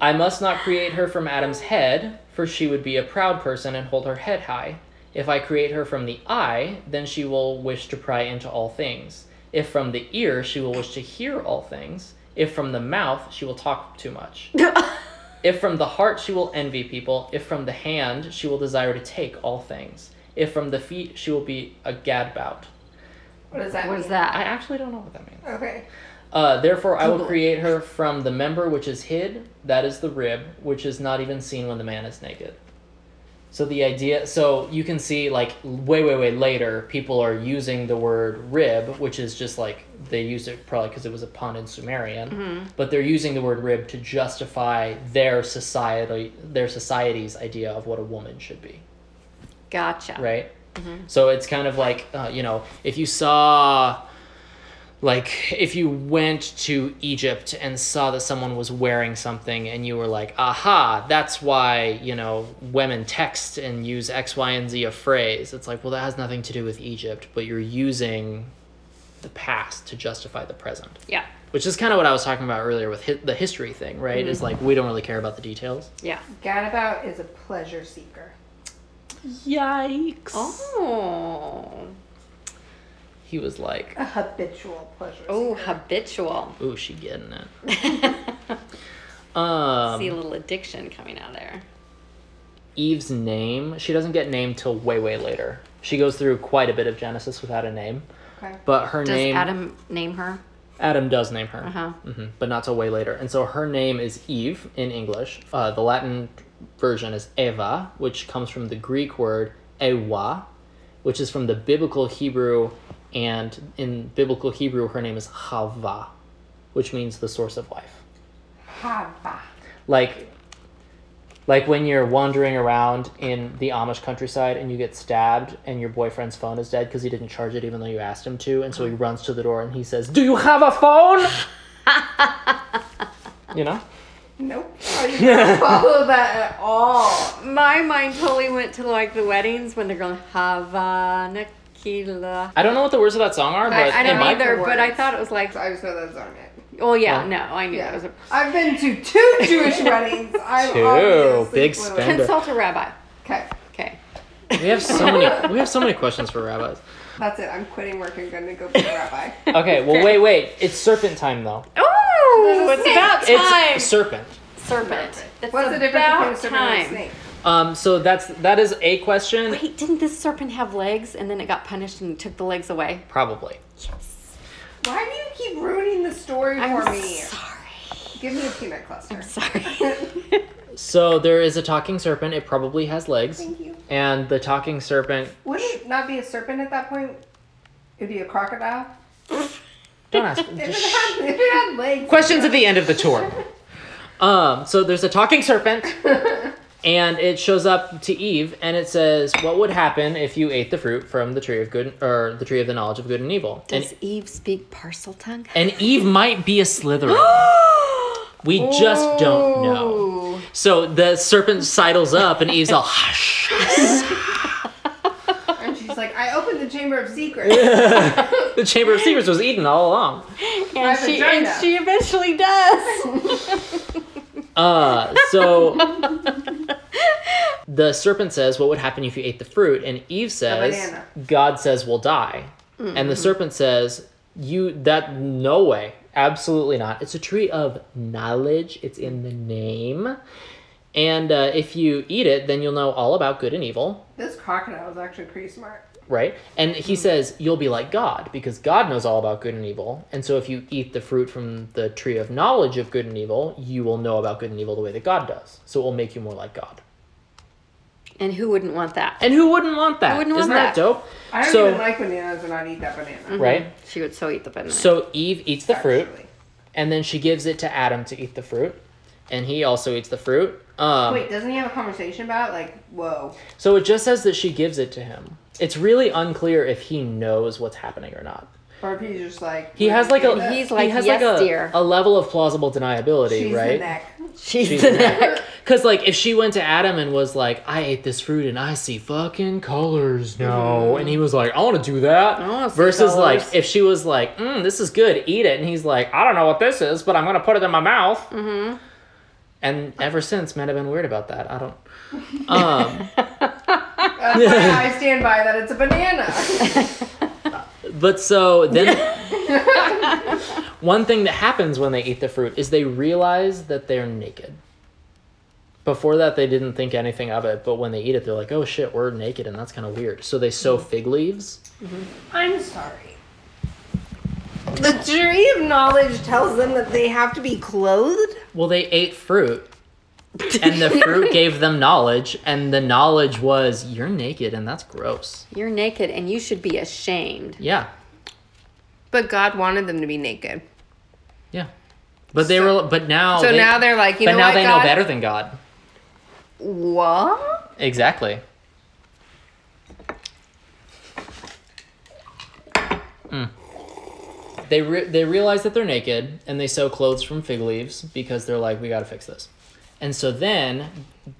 I must not create her from Adam's head, for she would be a proud person and hold her head high. If I create her from the eye, then she will wish to pry into all things. If from the ear, she will wish to hear all things. If from the mouth, she will talk too much. If from the heart, she will envy people. If from the hand, she will desire to take all things. If from the feet, she will be a gadbout. What does that What is mean? that? I actually don't know what that means. Okay. Uh, therefore, I will create her from the member which is hid, that is the rib, which is not even seen when the man is naked. So the idea, so you can see like way, way, way later, people are using the word rib, which is just like they used it probably because it was a pun in Sumerian, but they're using the word rib to justify their society, their society's idea of what a woman should be Gotcha. right? So it's kind of like uh, you know, if you saw, like, if you went to Egypt and saw that someone was wearing something, and you were like, "Aha, that's why you know women text and use X, Y, and Z a phrase." It's like, well, that has nothing to do with Egypt, but you're using the past to justify the present. Yeah. Which is kind of what I was talking about earlier with hi- the history thing, right? Is mm-hmm. like we don't really care about the details. Yeah. Gadabout is a pleasure seeker. Yikes! Oh. He was like, A habitual pleasure Oh, habitual. "Ooh, she getting it." Um, See a little addiction coming out there. Eve's name, she doesn't get named till way, way later. She goes through quite a bit of Genesis without a name, Okay. but her Does name Adam name her? Adam does name her, Uh-huh. hmm but not till way later. And so her name is Eve in English. Uh, the Latin version is Eva, which comes from the Greek word Ewa, which is from the biblical Hebrew, and in biblical Hebrew, her name is Hava, which means the source of life. Haba. like like when you're wandering around in the Amish countryside and you get stabbed and your boyfriend's phone is dead because he didn't charge it even though you asked him to and so he uh-huh. runs to the door and he says do you have a phone you know Nope. I didn't follow that at all. My mind totally went to like the weddings when they're going Havana Kila. i don't know what the words of that song are but I, I don't either, but I thought it was like, I just know that's on it. oh yeah, Well, no, I knew that Yeah. was a I've been to two Jewish weddings. I'm Two. Big fluent. spender. consult a rabbi. Okay. Okay. we have so many we have so many questions for rabbis That's it. I'm quitting work and going to go be a rabbi. okay well wait wait it's serpent time though Oh, There's it's about time. it's serpent serpent. It's What's the difference about between a serpent and a time. snake? Um so that's that is a question Wait, didn't this serpent have legs and then it got punished and took the legs away? probably Yes. Why do you keep ruining the story I'm for me? sorry. Give me a peanut cluster. Sorry. so there is a talking serpent it probably has legs Thank you. and the talking serpent Wouldn't it not be a serpent at that point? It'd be a crocodile. don't ask it had, if it had legs. questions at the end of the tour um so there's a talking serpent and it shows up to eve and it says what would happen if you ate the fruit from the tree of good or the tree of the knowledge of good and evil? And, Does Eve speak Parseltongue? and eve might be a slytherin. We just don't know. So the serpent sidles up and eve's all hush. And she's like, I opened the chamber of secrets. the chamber of secrets was eaten all along. And she, and she eventually does. Uh, so the serpent says, "What would happen if you ate the fruit?" And Eve says, "God says we'll die." And the serpent says, "You that no way, absolutely not. It's a tree of knowledge. It's in the name." And uh, if you eat it, then you'll know all about good and evil, this crocodile is actually pretty smart. Right? And he mm-hmm. says, You'll be like God, because God knows all about good and evil. And so if you eat the fruit from the tree of knowledge of good and evil, you will know about good and evil the way that God does. So it will make you more like God. And who wouldn't want that? And who wouldn't want that? Who wouldn't want Isn't that that? dope? I don't so, even like bananas and I eat that banana. Mm-hmm. right? She would so eat the banana. So Eve eats the fruit, and then she gives it to Adam to eat the fruit, and he also eats the fruit. Um, Wait, doesn't he have a conversation about it? like, whoa? So it just says that she gives it to him. It's really unclear if he knows what's happening or not. Or if he's just like He has like a He's like he has "Yes, like a, dear." a level of plausible deniability, she's right? the neck. she's, She's the the neck. Because like if she went to Adam and was like, "I ate this fruit and I see fucking colors now," and he was like, "I want to do that," Mm-hmm. I wanna see versus like if she was like, mm, "This is good, eat it," and he's like, "I don't know what this is, but I'm gonna put it in my mouth." Mm-hmm. And ever since, men have been weird about that. I don't. Um, um That's why I stand by that it's a banana. But so then, one thing that happens when they eat the fruit is they realize that they're naked. Before that, they didn't think anything of it, but when they eat it, they're like, "Oh shit, we're naked," and that's kind of weird. So they sew mm-hmm. fig leaves. Mm-hmm. I'm sorry. The tree of knowledge tells them that they have to be clothed. Well, they ate fruit, and the fruit gave them knowledge, and the knowledge was, "You're naked, and that's gross." You're naked and you should be ashamed. Yeah, But God wanted them to be naked. yeah. But they So- were. But now. So they, now they're like, you know. But know now what, they God? know better than God. What? Exactly. Mm. They re- they realize that they're naked and they sew clothes from fig leaves because they're like we got to fix this. And so then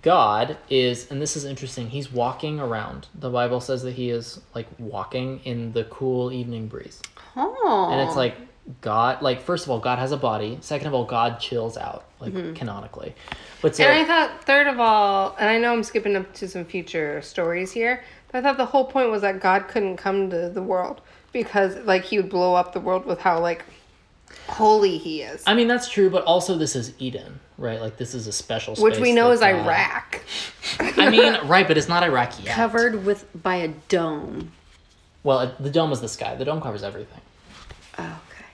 God is and this is interesting. He's walking around. The Bible says that he is like walking in the cool evening breeze. Oh. And it's like God like first of all God has a body. Second of all God chills out like mm-hmm. canonically. But so And I thought, third of all, and I know I'm skipping up to some future stories here, but I thought the whole point was that God couldn't come to the world because, like, he would blow up the world with how, like, holy he is. I mean that's true, but also this is Eden, right? Like this is a special space. which we know that is God- Iraq. I mean, right, but it's not Iraq yet. covered with by a dome. Well, it, the dome is the sky. The dome covers everything. Oh, okay.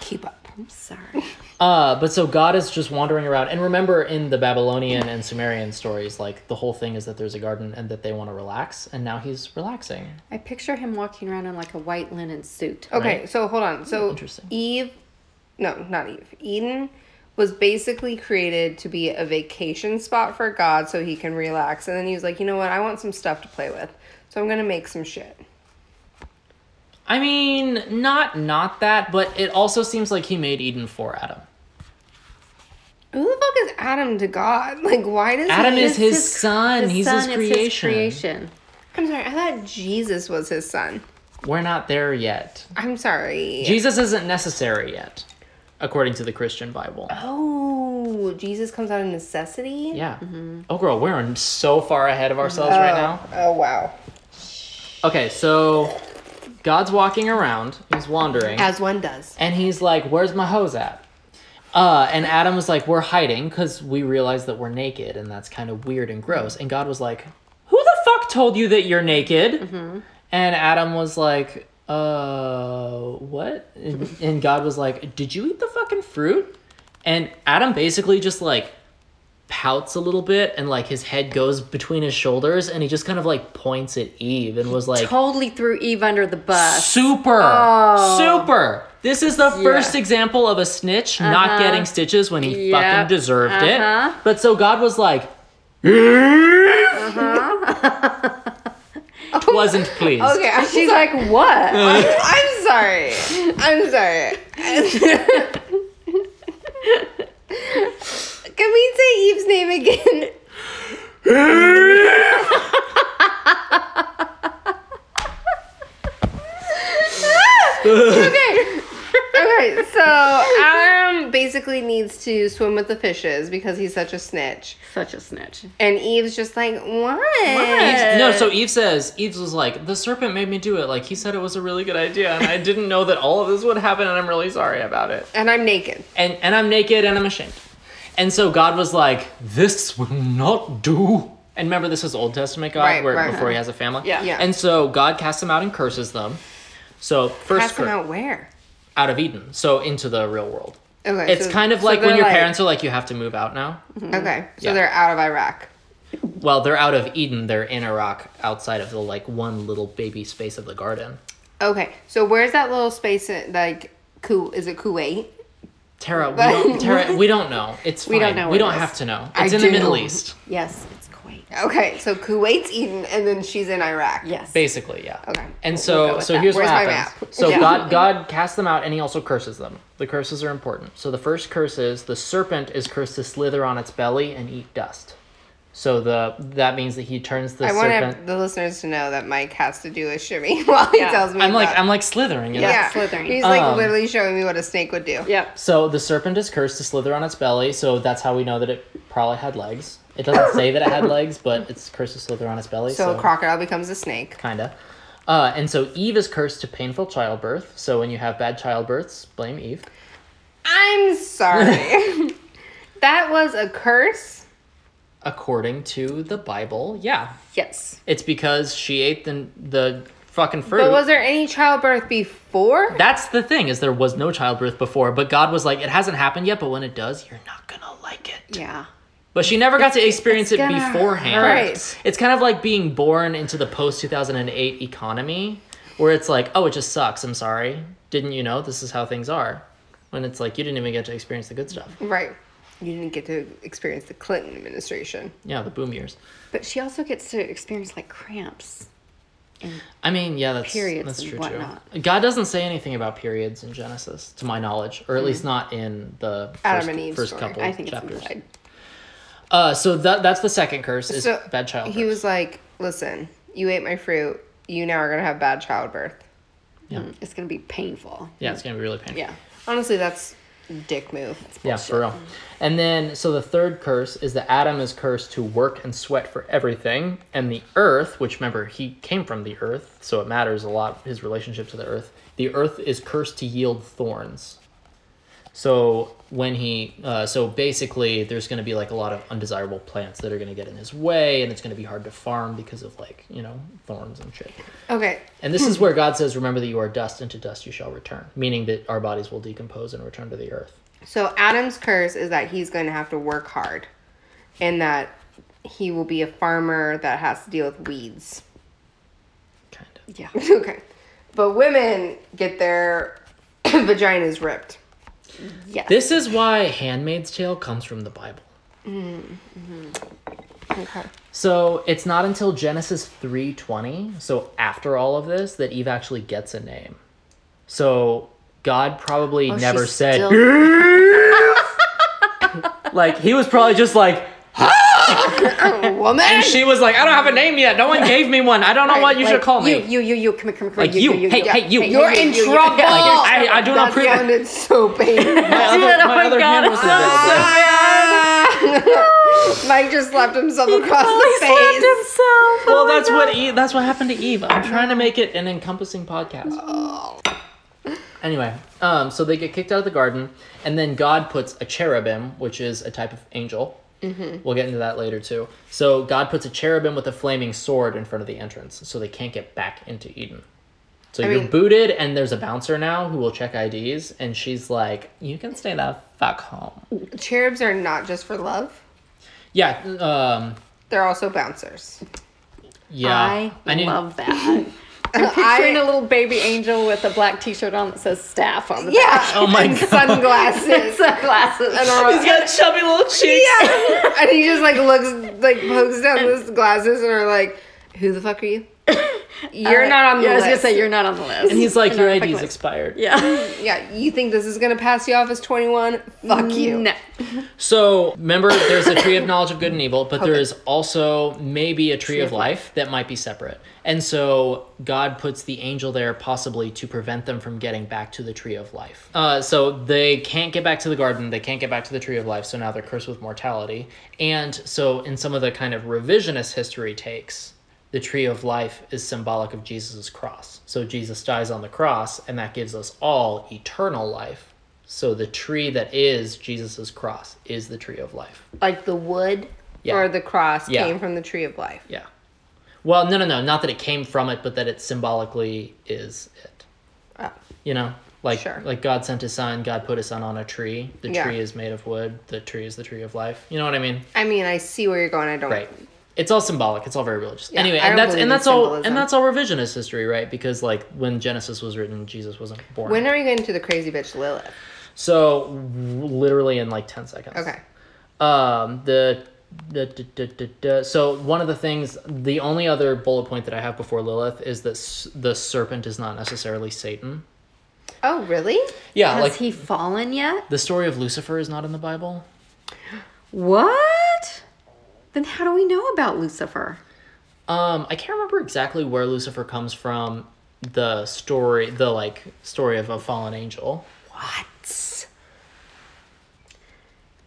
Keep up. I'm sorry. Uh, but so God is just wandering around, and remember in the Babylonian and Sumerian stories, like the whole thing is that there's a garden and that they want to relax, and now he's relaxing. I picture him walking around in like a white linen suit. Okay, Right. so hold on. So. Eve, no, not Eve. Eden was basically created to be a vacation spot for God so he can relax. And then he was like, you know what? I want some stuff to play with. So I'm going to make some shit. I mean, not not that, but it also seems like he made Eden for Adam. Who the fuck is Adam to God? Like, why does Adam is his, son. His he's son his is creation. creation. I'm sorry. I thought Jesus was his son. We're not there yet. I'm sorry. Jesus isn't necessary yet, according to the Christian Bible. oh, Jesus comes out of necessity. Yeah. Mm-hmm. Oh, girl, we're so far ahead of ourselves right oh. now. Oh wow. Okay, so God's walking around. He's wandering. As one does. and he's like, "Where's my hose at?" Uh, and Adam was like, "We're hiding because we realize that we're naked, and that's kind of weird and gross." And God was like, "Who the fuck told you that you're naked?" And Adam was like, "Uh, what?" And, and God was like, "Did you eat the fucking fruit?" And Adam basically just like pouts a little bit and like his head goes between his shoulders and he just kind of like points at Eve and was like Totally threw Eve under the bus. Super. Oh. Super. This is the first example of a snitch not getting stitches when he Yep. fucking deserved Uh-huh. it. But so God was like, wasn't pleased. Okay, I She's like, what? I'm, I'm sorry. I'm sorry. Can we say Eve's name again? okay. Okay, so Adam basically needs to swim with the fishes because he's such a snitch. Such a snitch. And Eve's just like, what? Eve- no, so Eve says, Eve was like, the serpent made me do it. Like, he said it was a really good idea, and I didn't know that all of this would happen, and I'm really sorry about it. And I'm naked. And, and I'm naked and I'm ashamed. And so God was like, this will not do. And remember, this is Old Testament God, Right, where, right. before he has a family? Yeah. Yeah. And so God casts them out and curses them. So first Cast them cur- out where? Out of Eden, so into the real world. Okay. It's so- kind of so like when your parents are like, you have to move out now. Mm-hmm. Okay, so Yeah. they're out of Iraq. Well, they're out of Eden. They're in Iraq, outside of the like one little baby space of the garden. Okay, so where's that little space? In, like, Ku? Is it Kuwait? Tara, we don't, Tara, we don't know. It's fine. We don't know We don't have to know. I It's in the. Middle East, Yes. Okay, so Kuwait's Eden, and then she's in Iraq. Yes. basically. Yeah. Okay. And We'll so, so that. here's Where's what my happens. map? So Yeah. God, God casts them out, and He also curses them. The curses are important. So the first curse is the serpent is cursed to slither on its belly and eat dust. So the that means that he turns the I want the listeners to know that Mike has to do a shimmy while he Yeah. tells me. I'm like about- I'm like slithering. You know? yeah, slithering. He's like Um, literally showing me what a snake would do. Yep. So the serpent is cursed to slither on its belly, so that's how we know that it probably had legs. It doesn't say that it had legs, but it's cursed to slither on its belly. So So, a crocodile becomes a snake. kinda. Uh, and so Eve is cursed to painful childbirth. So when you have bad childbirths, blame Eve. I'm sorry. that was a curse. According to the Bible, yeah, Yes. it's because she ate the the fucking fruit. But was there any childbirth before? That's the thing is there was no childbirth before, but God was like, it hasn't happened yet, but when it does, you're not gonna like it. Yeah. But she never got to experience it it's gonna beforehand. hurt. Right. It's kind of like being born into the post 2008 economy where it's like, oh, it just sucks. I'm sorry. Didn't you know this is how things are? When it's like you didn't even get to experience the good stuff. Right. You didn't get to experience the Clinton administration. Yeah, the boom years. But she also gets to experience like cramps. I mean, yeah, that's Periods that's and true whatnot. too. God doesn't say anything about periods in Genesis, to my knowledge, or at least mm-hmm. not in the first, Adam and Eve's first story. couple I think chapters. it's implied. Uh, so that that's the second curse is So bad childbirth. He was like, "Listen, you ate my fruit. You now are gonna have bad childbirth." yeah, It's gonna be painful. yeah, it's gonna be really painful. Yeah. Honestly, that's dick move. Yeah, for real. And then, so the third curse is that Adam is cursed to work and sweat for everything, and the earth, which remember he came from the earth, so it matters a lot his relationship to the earth. The earth is cursed to yield thorns. So when he, uh, so basically, there's going to be like a lot of undesirable plants that are going to get in his way, and it's going to be hard to farm because of like you know thorns and shit. Okay. And this is where God says, "Remember that you are dust, and to dust you shall return," meaning that our bodies will decompose and return to the earth. So Adam's curse is that he's going to have to work hard, and that he will be a farmer that has to deal with weeds. Kind of. Yeah. okay. But women get their vaginas ripped. Yes. This is why Handmaid's Tale comes from the Bible. Mm-hmm. Mm-hmm. Okay. So it's not until Genesis three twenty, so after all of this, that Eve actually gets a name. So God probably Oh, never said still- like he was probably just like Woman. and she was like, I don't have a name yet. No one gave me one. I don't know what you should call me. You, you, you, you, come here, come here, come Like here. you. Hey, hey, you. You're in you, you, trouble. you. I- I do not That approve it. sounded so painful. my other, Oh my my other God, hand was I'm. Mike just slapped himself across the He face. slapped himself. Well, Oh that's God. what Eve, that's what happened to Eve. I'm trying to make it an encompassing podcast. Anyway, um, so they get kicked out of the garden, and then God puts a cherubim, which is a type of angel. Mm-hmm. We'll get into that later too. So God puts a cherubim with a flaming sword in front of the entrance, so they can't get back into Eden. So I you're mean- booted, and there's a bouncer now who will check IDs, and she's like, "You can stay the fuck home." Cherubs are not just for love; Yeah, um, they're also bouncers. yeah. I, need- love that. I'm picturing a little baby angel with a black T-shirt on that says "staff" on the Yeah. Oh my and God. Sunglasses. sunglasses. and a- He's got chubby little cheeks. yeah. and he just like looks like pokes down his glasses and are like, "Who the fuck are you? You're Uh, not on the yeah, I was gonna say you're not on the list. And he's like, You're "Your not on the ID's list." expired." Yeah. yeah, you think this is gonna pass you off as 21? Fuck you. No. So remember, there's a tree of knowledge of good and evil, but there Okay. is also maybe a tree, of life that might be separate. And so God puts the angel there possibly to prevent them from getting back to the tree of life. Uh, so they can't get back to the garden, they can't get back to the tree of life, so now they're cursed with mortality. And so in some of the kind of revisionist history takes, the tree of life is symbolic of Jesus' cross. So Jesus dies on the cross, and that gives us all eternal life. So the tree that is Jesus' cross is the tree of life. Like the wood Yeah. or the cross Yeah. came from the tree of life. Yeah. Well, no, no, no. Not that it came from it, but that it symbolically is it. Oh. You know, like Sure. like God sent His Son. God put His Son on a tree. The Yeah. tree is made of wood. The tree is the tree of life. You know what I mean? I mean, I see where you're going. I don't Right. It's all symbolic. It's all very religious. Yeah, anyway, and that's and that's all symbolism. and that's all revisionist history, right? Because like when Genesis was written, Jesus wasn't born. When are we getting to the crazy bitch Lilith? so literally in like ten seconds. Okay. Um, the- so one of the things, the only other bullet point that I have before Lilith is that s- the serpent is not necessarily Satan. Oh, really? Yeah, Has like he fallen yet? the story of Lucifer is not in the Bible. What? Then how do we know about Lucifer? Um, I can't remember exactly where Lucifer comes from. The story, the like story of a fallen angel. What?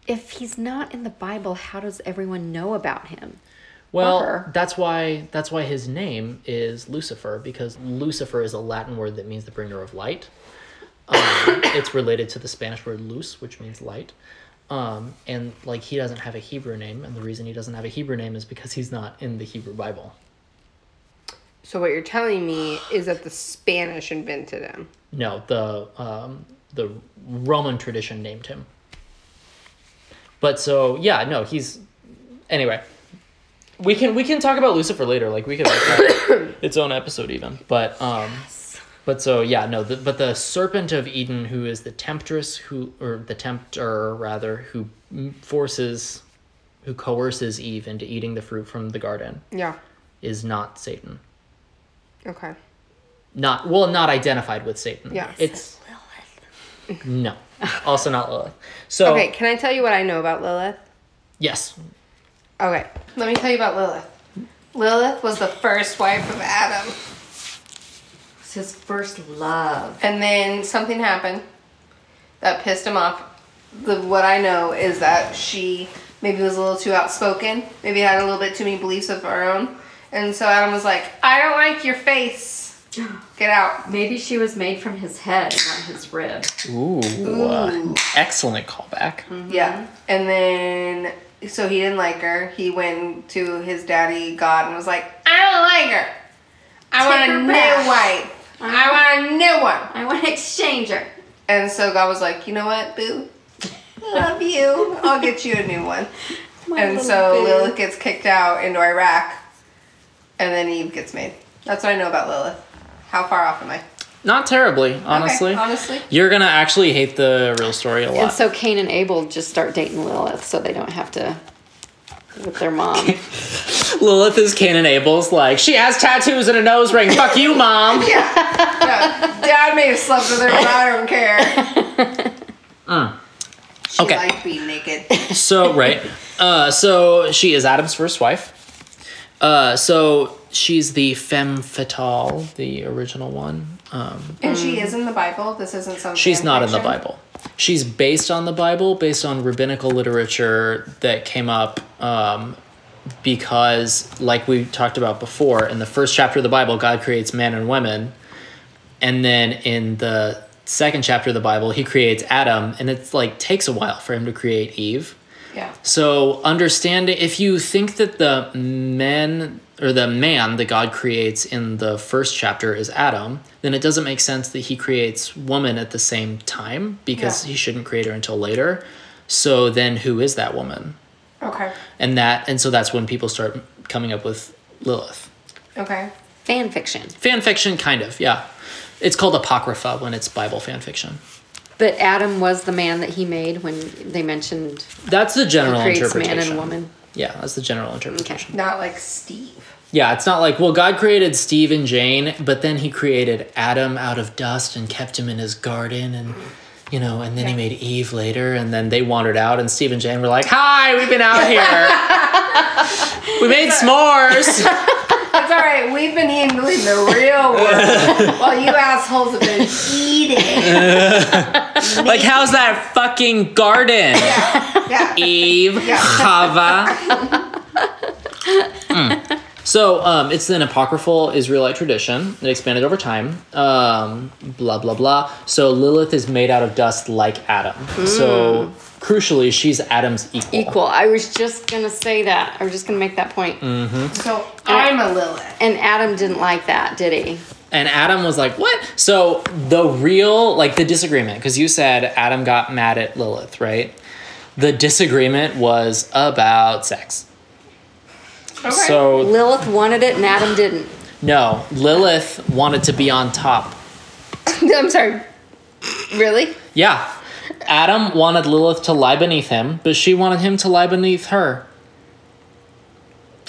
If he's not in the Bible, how does everyone know about him? Well, that's why that's why his name is Lucifer because Lucifer is a Latin word that means the bringer of light. Um, it's related to the Spanish word luz, which means light. Um, and like he doesn't have a Hebrew name, and the reason he doesn't have a Hebrew name is because he's not in the Hebrew Bible. So what you're telling me is that the Spanish invented him. No, the um, the Roman tradition named him. But so yeah, no, he's anyway. We can we can talk about Lucifer later. Like we could that its own episode even. But um, but so yeah, no. The, but the serpent of Eden, who is the temptress, who or the tempter rather, who forces, who coerces Eve into eating the fruit from the garden, Yeah. is not Satan. Okay. Not well, not identified with Satan. Yeah. it's Lilith. no, also not Lilith. So Okay, can I tell you what I know about Lilith? yes, Okay, let me tell you about Lilith. Lilith was the first wife of Adam. It's his first love. And then something happened that pissed him off. The what I know is that she maybe was a little too outspoken, maybe had a little bit too many beliefs of her own. And so Adam was like, I don't like your face. Get out. Maybe she was made from his head, not his rib. ooh, uh, excellent callback. Yeah. And then so he didn't like her. He went to his daddy God and was like, I don't like her. I Take want a her new wife. I want a new one. I want to exchange her. And so God was like, you know what, boo? Love you. I'll get you a new one. and so Lilith gets kicked out into Iraq, and then Eve gets made. That's what I know about Lilith. How far off am I? Not terribly, honestly. Okay, honestly. You're gonna actually hate the real story a lot. And so Cain and Abel just start dating Lilith so they don't have to with their mom. Lilith is Cain and Abel's like she has tattoos and a nose ring. Fuck you, mom. Yeah, Dad may have slept with her, but I don't care. She Okay. liked being naked. So right, uh, so she is Adam's first wife. Uh, so she's the femme fatale, the original one. Um, And she is in the Bible. This isn't some. She's fan not in the? Bible. She's based on the Bible, based on rabbinical literature that came up um, because, like we talked about before, in the first chapter of the Bible, God creates man and women. And then in the second chapter of the Bible, he creates Adam, and it's like takes a while for him to create Eve. Yeah. So understanding if you think that the men or the man that God creates in the first chapter is Adam, then it doesn't make sense that he creates woman at the same time because Yeah. he shouldn't create her until later. So then who is that woman? Okay. And that and so that's when people start coming up with Lilith. Okay. Fan fiction. Fan fiction kind of, yeah. It's called apocrypha when it's Bible fan fiction. But Adam was the man that he made when they mentioned That's the general creates interpretation. man and woman. Yeah, that's the general interpretation. Not like Steve. Yeah, it's not like, well, God created Steve and Jane, but then he created Adam out of dust and kept him in his garden and you know, and then he made Eve later and then they wandered out and Steve and Jane were like, Hi, we've been out here. we made s'mores. It's all right. We've been eating the real world while you assholes have been eating. like, how's that fucking garden? Yeah. Eve, Chava. Mm. So um, it's an apocryphal Israelite tradition It expanded over time. Um, blah blah blah. So Lilith is made out of dust like Adam. So crucially, she's Adam's equal. Equal. I was just gonna say that. I was just gonna make that point. So I'm a Lilith. And Adam didn't like that, did he? And Adam was like, "What?" So the real, like the disagreement, because you said Adam got mad at Lilith, right? The disagreement was about sex. So Lilith wanted it and Adam didn't. no, Lilith wanted to be on top. I'm sorry. Really? Yeah. Adam wanted Lilith to lie beneath him, but she wanted him to lie beneath her.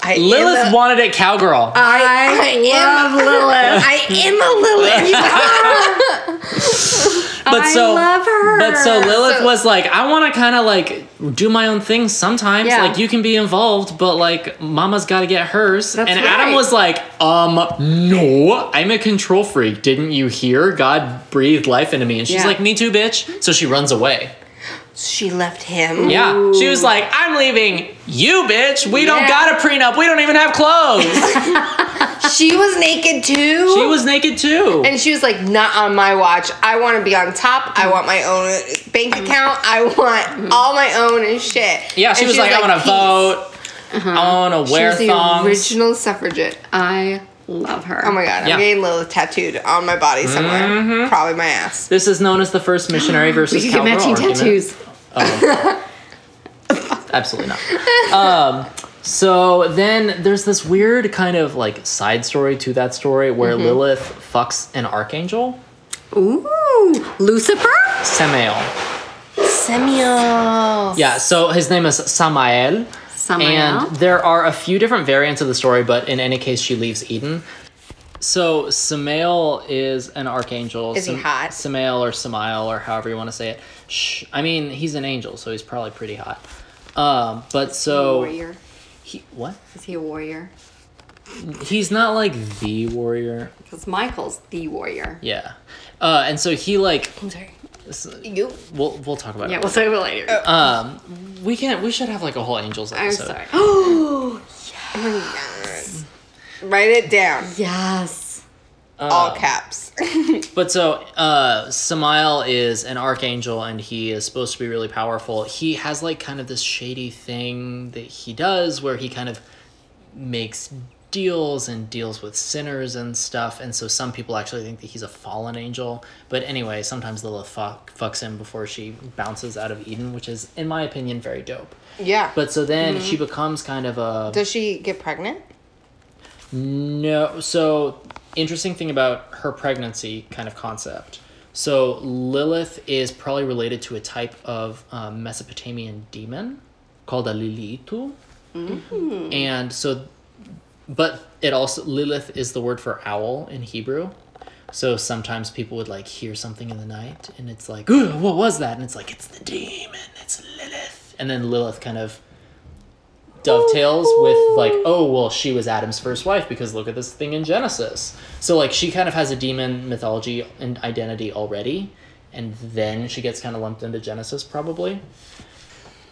I Lilith am a, wanted it cowgirl. I, I am I am a Lilith. but I so love her. But so Lilith So- was like, I want to kind of like do my own thing sometimes. Yeah. Like you can be involved, but like Mama's got to get hers. That's and right. Adam was like, um, no, I'm a control freak. Didn't you hear? God breathed life into me, and she's Yeah. like, me too, bitch. So she runs away. She left him. Yeah, she was like, I'm leaving you, bitch. We don't Yeah. got a prenup. We don't even have clothes. She was naked too. she was naked too. and she was like, not on my watch. I want to be on top. I want my own bank account. I want all my own and shit. yeah, she And was like, I want to "Peace." vote. I want to She wear was the original suffragette. I love her. Oh my god, I'm Yeah. getting Lilith tattooed on my body somewhere. Mm-hmm. Probably my ass. This is known as the first missionary versus We could get matching argument. Tattoos. Absolutely not. um, so then there's this weird kind of like side story to that story where Mm-hmm. Lilith fucks an archangel, Ooh, Lucifer. Samael. Samuel. Yeah, so his name is Samael. Samael. And there are a few different variants of the story, but in any case, she leaves Eden. So Samael is an archangel. Is he hot? Samael or Samael or however you want to say it. Shh. I mean, he's an angel, so he's probably pretty hot. Um, but so warrior. he what? Is he a warrior? He's not like the warrior. Because Michael's the warrior. Yeah. Uh, and so he like I'm sorry. You. we'll we'll talk about Yeah, it. Yeah, we'll talk about it later. Um, we can we should have like a whole angels episode. I'm sorry. Write it down. yes. All Um, caps. But so uh Samael is an archangel and he is supposed to be really powerful. He has like kind of this shady thing that he does where he kind of makes deals and deals with sinners and stuff and so some people actually think that he's a fallen angel but anyway sometimes lilith fuck, fucks him before she bounces out of eden which is in my opinion very dope yeah. but so then Mm-hmm. she becomes kind of a Does she get pregnant? No. So, interesting thing about her pregnancy kind of concept. So, Lilith is probably related to a type of um, Mesopotamian demon called a Lilitu. And so, but it also, Lilith is the word for owl in Hebrew. So sometimes people would like hear something in the night and it's like, Ooh, what was that? And it's like, it's the demon, it's Lilith. And then Lilith kind of dovetails with like oh well she was adam's first wife because look at this thing in genesis so like she kind of has a demon mythology and identity already and then she gets kind of lumped into genesis probably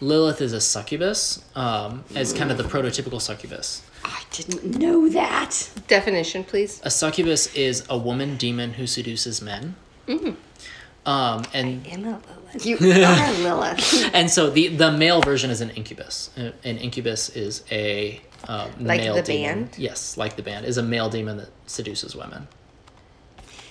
lilith is a succubus um, as kind of the prototypical succubus I didn't know that. Definition, please. a succubus is a woman demon who seduces men um, and In a Lilith. You are Lilith. and so the the male version is an incubus. Uh, An incubus is a uh, Like male the demon. band? Yes, like the band is a male demon that seduces women.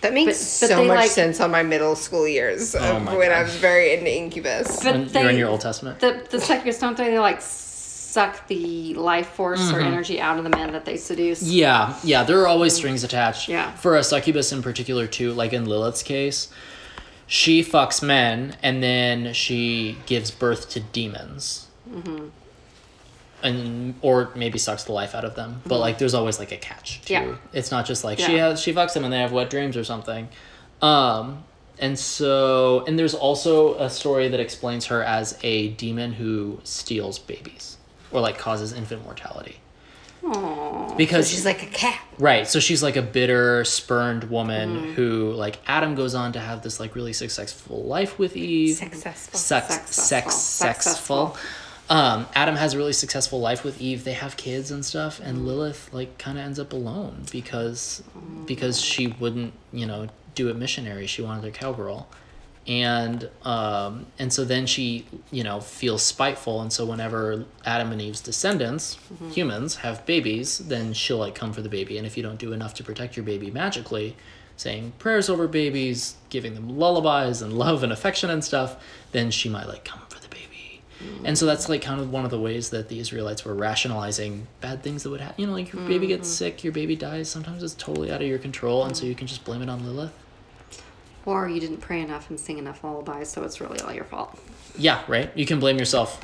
That makes But- but so much like- sense on my middle school years Oh of when God. I was very into Incubus. But When they, you're in your Old Testament. The the succubus don't they like suck the life force or energy out of the men that they seduce? yeah, yeah, there are always strings attached. Yeah. For a succubus in particular, too, like in Lilith's case, she fucks men and then she gives birth to demons. Mm-hmm. And or maybe sucks the life out of them, but like there's always like a catch too. Mm-hmm. Yeah. It's not just like she has she fucks them and they have wet dreams or something. Um, and so and there's also a story that explains her as a demon who steals babies or like causes infant mortality. Aww. Because She's like a cat. Right. So she's like a bitter, spurned woman Mm-hmm. who, like, Adam goes on to have this, like, really successful life with Eve. Successful. Sex, Successful. sex, Successful. Um, Adam has a really successful life with Eve. They have kids and stuff, and Mm-hmm. Lilith, like, kind of ends up alone because because she wouldn't, you know, do it missionary. She wanted a cowgirl. And um, and so then she, you know, feels spiteful, and so whenever Adam and Eve's descendants, Mm-hmm. humans, have babies, then she'll like come for the baby. And if you don't do enough to protect your baby magically, saying prayers over babies, giving them lullabies and love and affection and stuff, then she might like come for the baby. And so that's like kind of one of the ways that the Israelites were rationalizing bad things that would happen. You know, like your baby gets sick, your baby dies. Sometimes it's totally out of your control, and so you can just blame it on Lilith. Or you didn't pray enough and sing enough lullabies, so it's really all your fault. Yeah, right. You can blame yourself.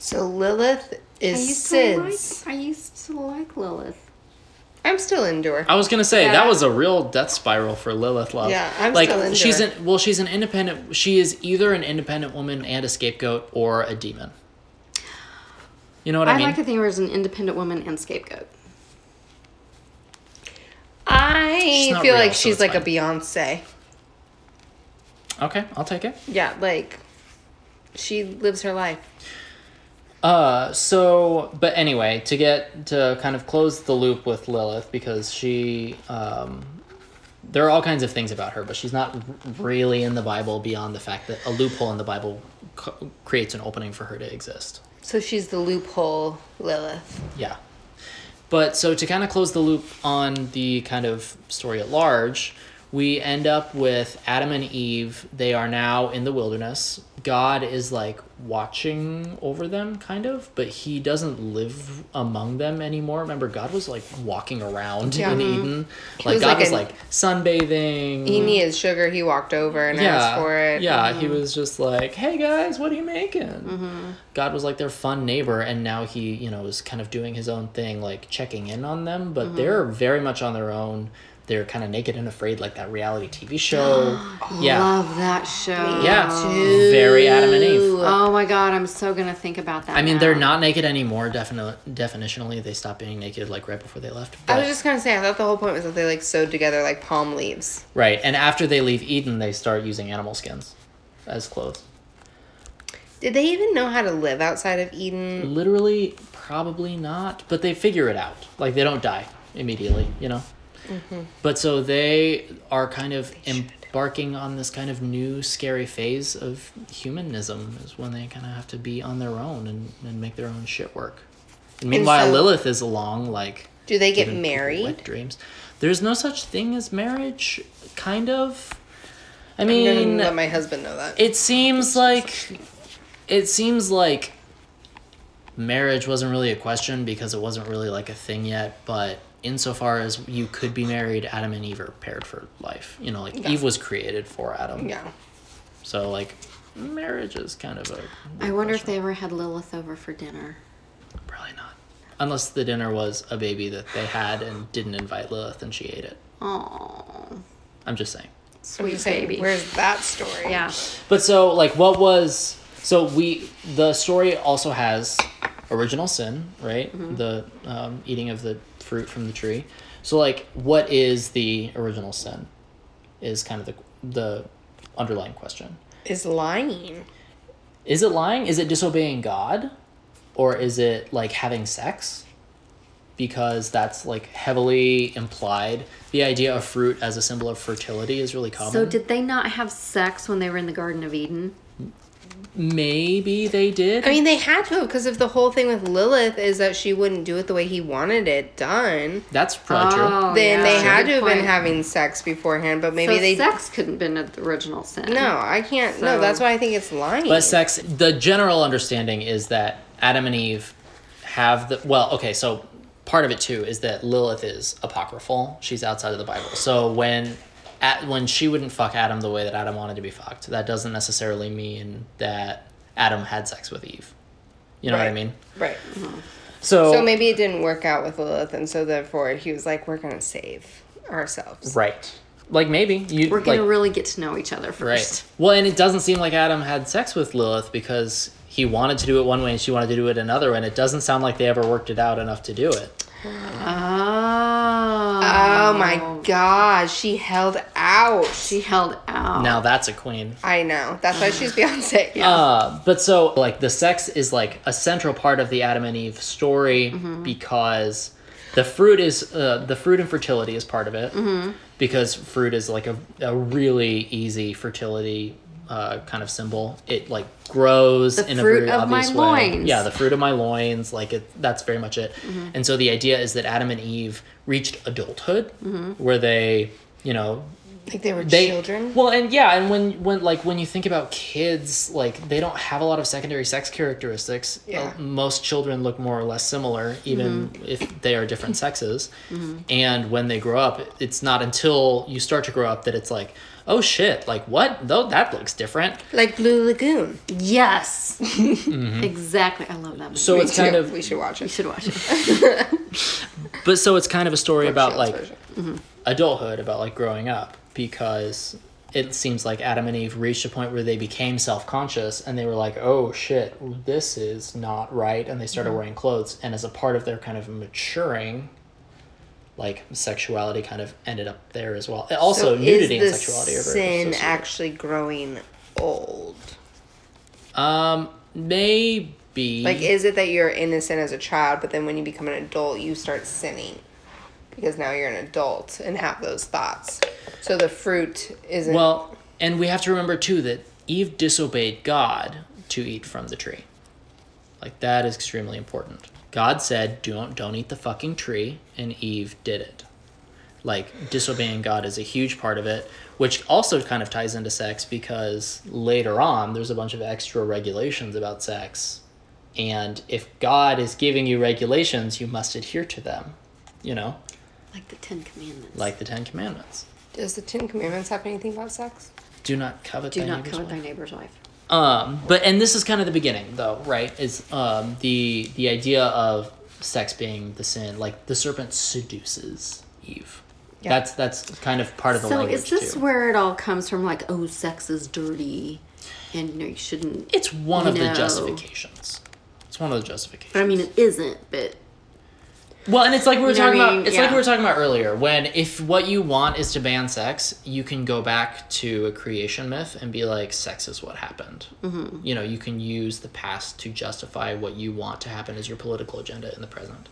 So Lilith I is used to like. I used to like Lilith. I'm still into her. I was gonna say Yeah. that was a real death spiral for Lilith Love. Yeah, I'm like still into she's an well, she's an independent. She is either an independent woman and a scapegoat, or a demon. You know what I, mean? I, like to think of her as an independent woman and scapegoat. I feel real, like so she's it's like a. Beyonce. Okay, I'll take it. Yeah, like she lives her life. Uh, so, but anyway, to get to kind of close the loop with Lilith because she, um, there are all kinds of things about her, but she's not really in the Bible beyond the fact that a loophole in the Bible c- creates an opening for her to exist. So she's the loophole Lilith. Yeah. But so to kind of close the loop on the kind of story at large, we end up with Adam and Eve. They are now in the wilderness. God is like watching over them, kind of, but he doesn't live among them anymore. Remember, God was like walking around Yeah. in Eden. Like, was God like was an- like sunbathing. He needed sugar. He walked over and asked for it. Yeah, he mm-hmm. was just like, "Hey guys, what are you making?" Mm-hmm. God was like their fun neighbor, and now he, you know, is kind of doing his own thing, like checking in on them. But mm-hmm. they're very much on their own. They're kind of naked and afraid, like that reality TV show. yeah, I Love that show. yeah, very Adam and Eve. Oh my god, I'm so gonna think about that. I mean, they're not naked anymore. Definitely, definitionally, they stopped being naked like right before they left. I was just gonna say, I thought the whole point was that they like sewed together like palm leaves. right, and after they leave Eden, they start using animal skins as clothes. Did they even know how to live outside of Eden? Literally, probably not, but they figure it out. Like they don't die immediately, you know. Mm-hmm. But so they are kind of embarking on this kind of new scary phase of humanism is when they kind of have to be on their own and, and make their own shit work. And meanwhile, so- Lilith is along like Do they get married? dreams. There's no such thing as marriage, kind of. I mean, let my husband know that. it seems like it seems like marriage wasn't really a question because it wasn't really like a thing yet but insofar as you could be married adam and eve are paired for life you know like Yeah. eve was created for adam Yeah. so like marriage is kind of a I wonder if they ever had Lilith over for dinner. probably not unless the dinner was a baby that they had and didn't invite lilith and she ate it Oh, i'm just saying sweet just saying, baby. Where's that story? Yeah. But so like what was so we the story also has original sin, right? The um, eating of the fruit from the tree. So like what is the original sin? Is kind of the the underlying question. Is lying. Is it lying? Is it disobeying God? Or is it like having sex? Because that's like heavily implied. The idea of fruit as a symbol of fertility is really common. So did they not have sex when they were in the Garden of Eden? Maybe they did. I mean, they had to because if the whole thing with Lilith is that she wouldn't do it the way he wanted it done, that's probably true. Oh, then yeah. they had to have been having sex beforehand. But maybe so they sex couldn't been an original sin. no. I can't. no, that's why I think it's lying. But sex, the general understanding is that Adam and Eve have the well. Okay, so part of it too is that Lilith is apocryphal. She's outside of the Bible. So when at when she wouldn't fuck Adam the way that Adam wanted to be fucked, that doesn't necessarily mean that Adam had sex with Eve. You know what I Right. mean? right. So, So maybe it didn't work out with Lilith, and so therefore he was like, "We're gonna save ourselves." right, like maybe you We're gonna like, really get to know each other first. Right. Well, and it doesn't seem like Adam had sex with Lilith because he wanted to do it one way and she wanted to do it another, and it doesn't sound like they ever worked it out enough to do it. Oh. Oh my god, she held out. She held out. Now that's a queen. I know. That's why she's Beyonce. Yeah. Uh, but so like the sex is like a central part of the Adam and Eve story because the fruit is uh, the fruit and fertility is part of it because fruit is like a, a really easy fertility uh, kind of symbol. It like grows The in a very of my obvious way. loins. Yeah, the fruit of my loins. Like it, that's very much it. And so the idea is that Adam and Eve reached adulthood where they, you know, Like they were they children. well and yeah and when when like when you think about kids like they don't have a lot of secondary sex characteristics Yeah. Uh, most children look more or less similar even if they are different sexes and when they grow up it's not until you start to grow up that it's like oh shit like what though that looks different Like Blue Lagoon. Yes. Mm-hmm. Exactly. I love that movie. so Me it's kind too. of we should watch it. you should watch it. but so it's kind of a story about Shell's like version. Mm-hmm. adulthood about like growing up because it seems like Adam and Eve reached a point where they became self-conscious and they were like, "Oh shit, this is not right," and they started mm-hmm. wearing clothes. And as a part of their kind of maturing, like sexuality kind of ended up there as well. Also, So nudity and sexuality are very sin actually growing old? Um, maybe Like, is it that you're innocent as a child, but then when you become an adult, you start sinning? Because now you're an adult and have those thoughts. So the fruit isn't. Well, and we have to remember too that Eve disobeyed God to eat from the tree. Like that is extremely important. God said, "Don't don't eat the fucking tree," and Eve did it. Like disobeying God is a huge part of it, which also kind of ties into sex because later on there's a bunch of extra regulations about sex. And if God is giving you regulations, you must adhere to them. You know, like the Ten Commandments. like the 10 commandments. Does the Ten Commandments have anything about sex? Do not covet do thy not neighbor's covet wife. thy neighbor's wife. Um, but and this is kind of the beginning, though, right? Is um, the the idea of sex being the sin, like the serpent seduces Eve. Yeah. That's that's kind of part of the So language is this too. where it all comes from? Like, oh, sex is dirty, and you know you shouldn't. it's one of the justifications. It's one of the justifications. But I mean, it isn't. But well, and it's like we were You know talking I about. mean? It's like we were talking about earlier. When if what you want is to ban sex, you can go back to a creation myth and be like, sex is what happened. Mm-hmm. You know, you can use the past to justify what you want to happen as your political agenda in the present.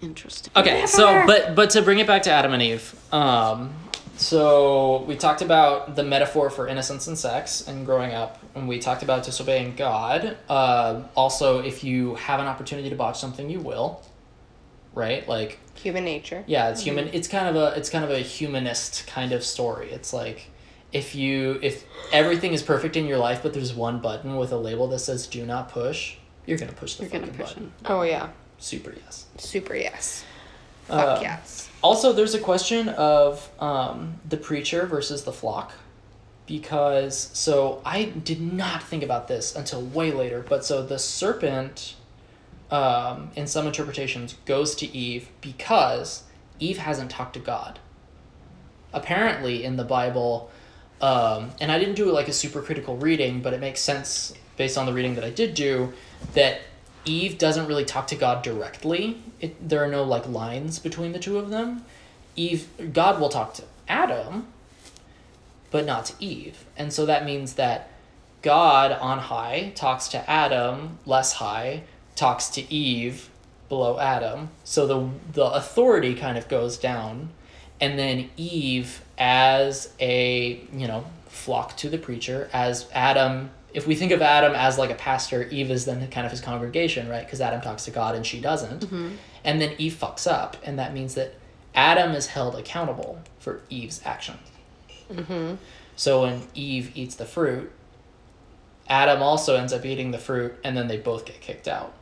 interesting. Okay, so but but to bring it back to Adam and Eve, um, so we talked about the metaphor for innocence and sex and growing up, and we talked about disobeying God. Uh, also, if you have an opportunity to botch something, you will. Right, like Human nature. yeah, it's human. It's kind of a it's kind of a humanist kind of story. It's like if you if everything is perfect in your life, but there's one button with a label that says "Do not push," you're gonna push the You're fucking push button. him. Oh, yeah. Super yes. Super yes. Fuck Uh, yes. Also, there's a question of um, the preacher versus the flock. Because, so I did not think about this until way later, but so the serpent, um, in some interpretations, goes to Eve because Eve hasn't talked to God. Apparently, in the Bible, um, and I didn't do like a super critical reading, but it makes sense based on the reading that I did do that Eve doesn't really talk to God directly. It, there are no like lines between the two of them. Eve, God will talk to Adam, but not to Eve, and so that means that God on high talks to Adam less high, talks to Eve below Adam. So the the authority kind of goes down, and then Eve as a you know flock to the preacher as Adam. If we think of Adam as like a pastor, Eve is then kind of his congregation, right? Because Adam talks to God and she doesn't, mm-hmm. and then Eve fucks up, and that means that Adam is held accountable for Eve's actions. Mm-hmm. So when Eve eats the fruit, Adam also ends up eating the fruit, and then they both get kicked out.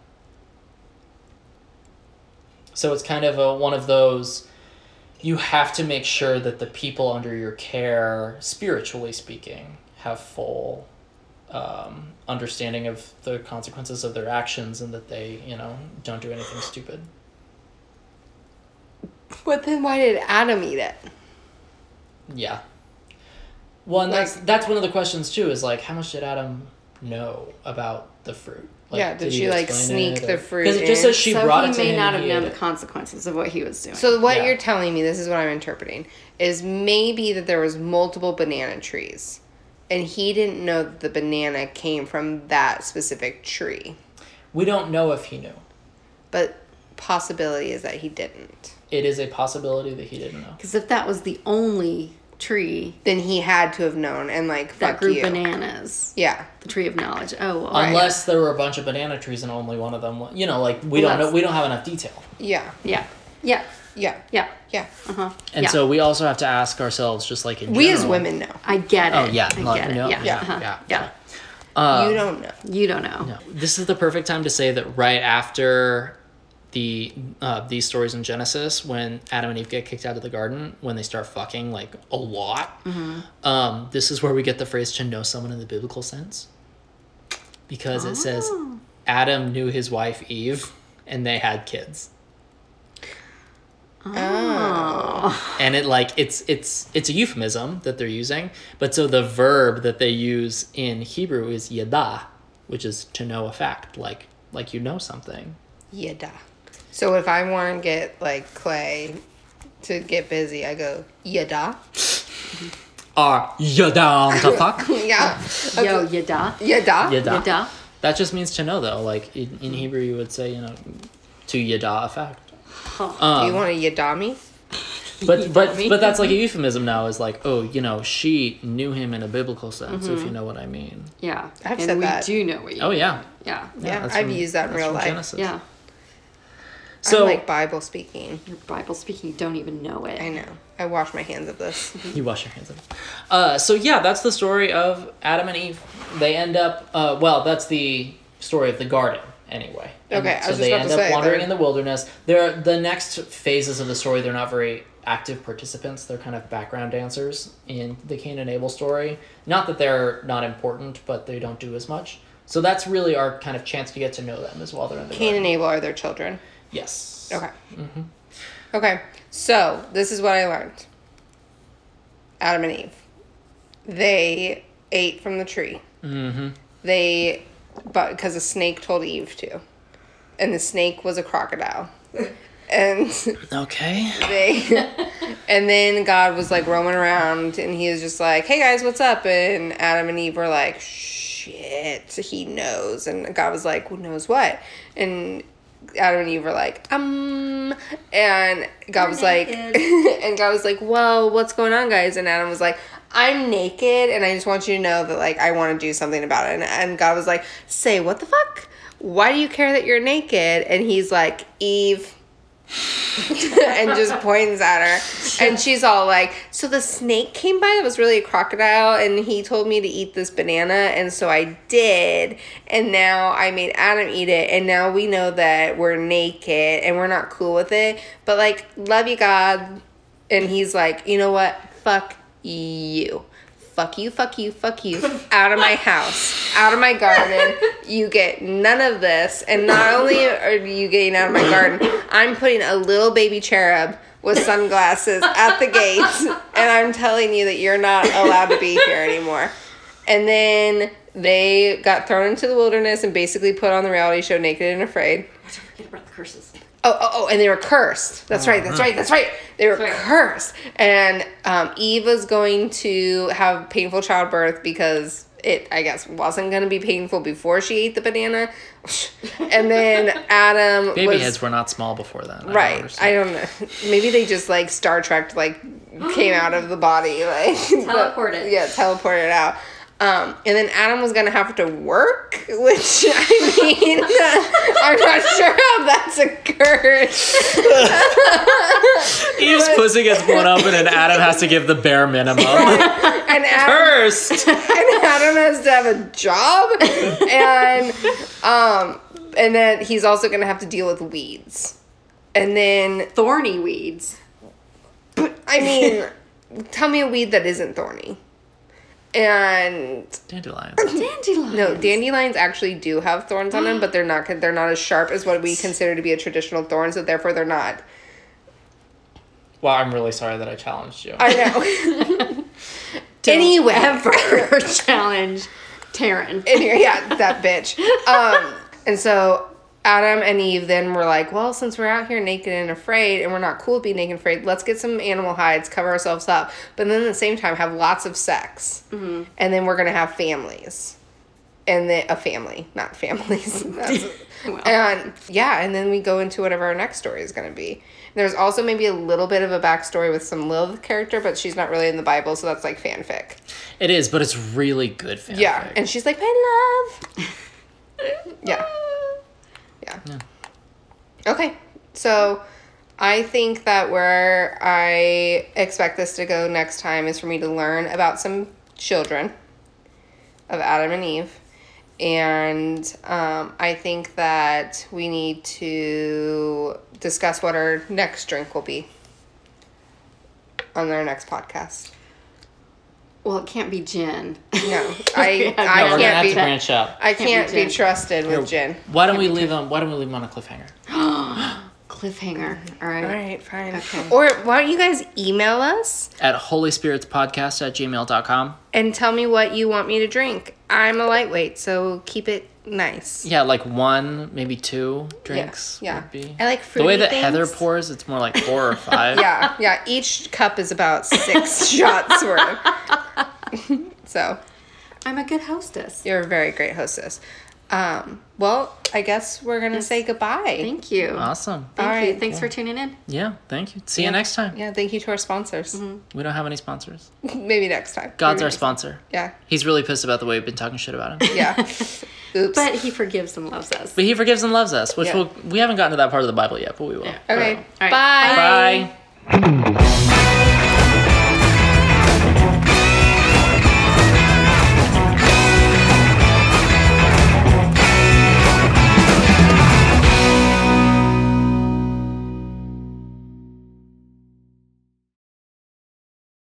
So it's kind of a, one of those. You have to make sure that the people under your care, spiritually speaking, have full um, understanding of the consequences of their actions, and that they, you know, don't do anything stupid. But then why did Adam eat it? Yeah. Well, and that's Like- that's one of the questions too. Is like, how much did Adam know about the fruit? Like, Yeah, did she, like, sneak the fruit Because it just says she so brought he it to may him not have known the consequences of what he was doing. So what Yeah. you're telling me, this is what I'm interpreting, is maybe that there was multiple banana trees, and he didn't know that the banana came from that specific tree. We don't know if he knew. But possibility is that he didn't. It is a possibility that he didn't know. because if that was the only tree Then he had to have known and like that fuck grew you. bananas, Yeah. the tree of knowledge. Oh, well, Unless there were a bunch of banana trees and only one of them. wa- You know, like we don't know. We don't have enough detail. Yeah. yeah, yeah. Yeah. Yeah. Yeah. Uh-huh. And yeah. so we also have to ask ourselves, just like in We as women know. I get it. Oh yeah, I like, get it. yeah. yeah, uh-huh. yeah, yeah. Uh, you don't know. You don't know. No. This is the perfect time to say that right after the uh, these stories in Genesis, when Adam and Eve get kicked out of the garden, when they start fucking like a lot, um, this is where we get the phrase "to know someone" in the biblical sense, because it says Adam knew his wife Eve, and they had kids. Oh. Ah. and it like it's it's it's a euphemism that they're using but so the verb that they use in hebrew is yada which is to know a fact like like you know something Yada. So if I want to get like Clay to get busy, I go yada. are you down to fuck Yeah. Yo, yada. Yada. yada Yada. that just means to know though like in, in hebrew you would say you know to yada a fact Do um, you want to yadami? but but but that's like a euphemism now is like oh you know she knew him in a biblical sense if you know what i mean Yeah. I've and said we that. do know what you oh yeah Yeah. Yeah, that's I've from- used that in real from life. Genesis. Yeah. so I'm like Bible speaking. Your Bible speaking, you don't even know it. I know. I wash my hands of this. You wash your hands of it. Uh, so yeah, that's the story of Adam and Eve. They end up. Uh, well, that's the story of the garden, anyway. And Okay, so just they about end to up say, wandering they're- in the wilderness. They're the next phases of the story. They're not very active participants. They're kind of background dancers in the Cain and Abel story. Not that they're not important, but they don't do as much. So that's really our kind of chance to get to know them as well. They're in the Cain garden. and Abel are their children. Yes. Okay. Okay. So this is what I learned. Adam and Eve. They ate from the tree. Mm-hmm. They, but because a snake told Eve to, and the snake was a crocodile, and Okay. they, and then God was like roaming around, and he was just like, "Hey guys, what's up?" And Adam and Eve were like, "Shit, he knows," and God was like, "Who knows what?" And Adam and Eve were like, um, and God was like, and God was like, well, what's going on, guys? And Adam was like, I'm naked, and I just want you to know that like I want to do something about it. And, and God was like, say what the fuck? Why do you care that you're naked? And he's like, Eve. and just points at her. And she's all like, So the snake came by that was really a crocodile, and he told me to eat this banana, and so I did. And now I made Adam eat it, and now we know that we're naked and we're not cool with it. But like, love you, God. And he's like, You know what? Fuck you. Fuck you, fuck you, fuck you. Out of my house, out of my garden. You get none of this. And not only are you getting out of my garden, I'm putting a little baby cherub with sunglasses at the gates. And I'm telling you that you're not allowed to be here anymore. And then they got thrown into the wilderness and basically put on the reality show Naked and Afraid. Forget about the curses. Oh, oh, oh, and they were cursed. That's right, that's right, that's right. They were right. cursed. And um, Eve was going to have painful childbirth because it, I guess, wasn't going to be painful before she ate the banana. and then Adam Baby was. heads were not small before then. I don't Right. I don't know. Maybe they just like Star Trek like came out of the body like Teleported. Yeah, teleported out. Um, and then Adam was gonna have to work, which I mean, I'm not sure how that's a curse. Eve's pussy gets blown open, and Adam has to give the bare minimum. And Adam, Cursed. and Adam has to have a job, and um, and then he's also gonna have to deal with weeds, and then Thorny weeds. But I mean, tell me a weed that isn't thorny. And Dandelions. Dandelions. no, dandelions actually do have thorns on them, but they're not they're not as sharp as what we consider to be a traditional thorn, so therefore they're not. Well, I'm really sorry that I challenged you. I know. Don't anyway, ever challenge Taryn. anyway, yeah, that bitch. Um, and so Adam and Eve then were like, well, since we're out here naked and afraid, and we're not cool with being naked and afraid, let's get some animal hides, cover ourselves up, but then at the same time have lots of sex, mm-hmm. and then we're gonna have families, and then a family, not families. That's- Well. And yeah, and then we go into whatever our next story is gonna be. There's also maybe a little bit of a backstory with some Lilith character, but she's not really in the Bible, so that's like fanfic. It is, but it's really good fanfic. Yeah, and she's like, my love. yeah. Yeah. Okay. So, I think that where I expect this to go next time is for me to learn about some children of Adam and Eve. And um, I think that we need to discuss what our next drink will be on our next podcast. Well, it can't be gin. No, I, Yeah, I no, we're gonna can't have be. to branch out. I Can't be can't be gin. trusted with gin. Why don't we leave them? Why don't we leave them on a cliffhanger? Cliffhanger. All right. All right, fine. Okay. Or why don't you guys email us At holyspiritspodcast at gmail.com. and tell me what you want me to drink? I'm a lightweight, so keep it nice. Yeah, like one, maybe two drinks. yeah. Would be. I like the way fruity that Heather pours, it's more like four or five. Yeah, yeah. Each cup is about six shots worth. so I'm a good hostess. you're a very great hostess. Um, well, I guess we're gonna say goodbye. Thank you. Awesome. Thank All you. right. Thanks for tuning in. Yeah, thank you. See you next time. Yeah, thank you to our sponsors. We don't have any sponsors. Maybe next time. God's Maybe our next- sponsor. Yeah, He's really pissed about the way we've been talking shit about him. yeah. Oops. But he forgives and loves us. But he forgives and loves us, which Yeah. we'll we haven't gotten to that part of the Bible yet, but we will. okay. All right. Bye. Bye.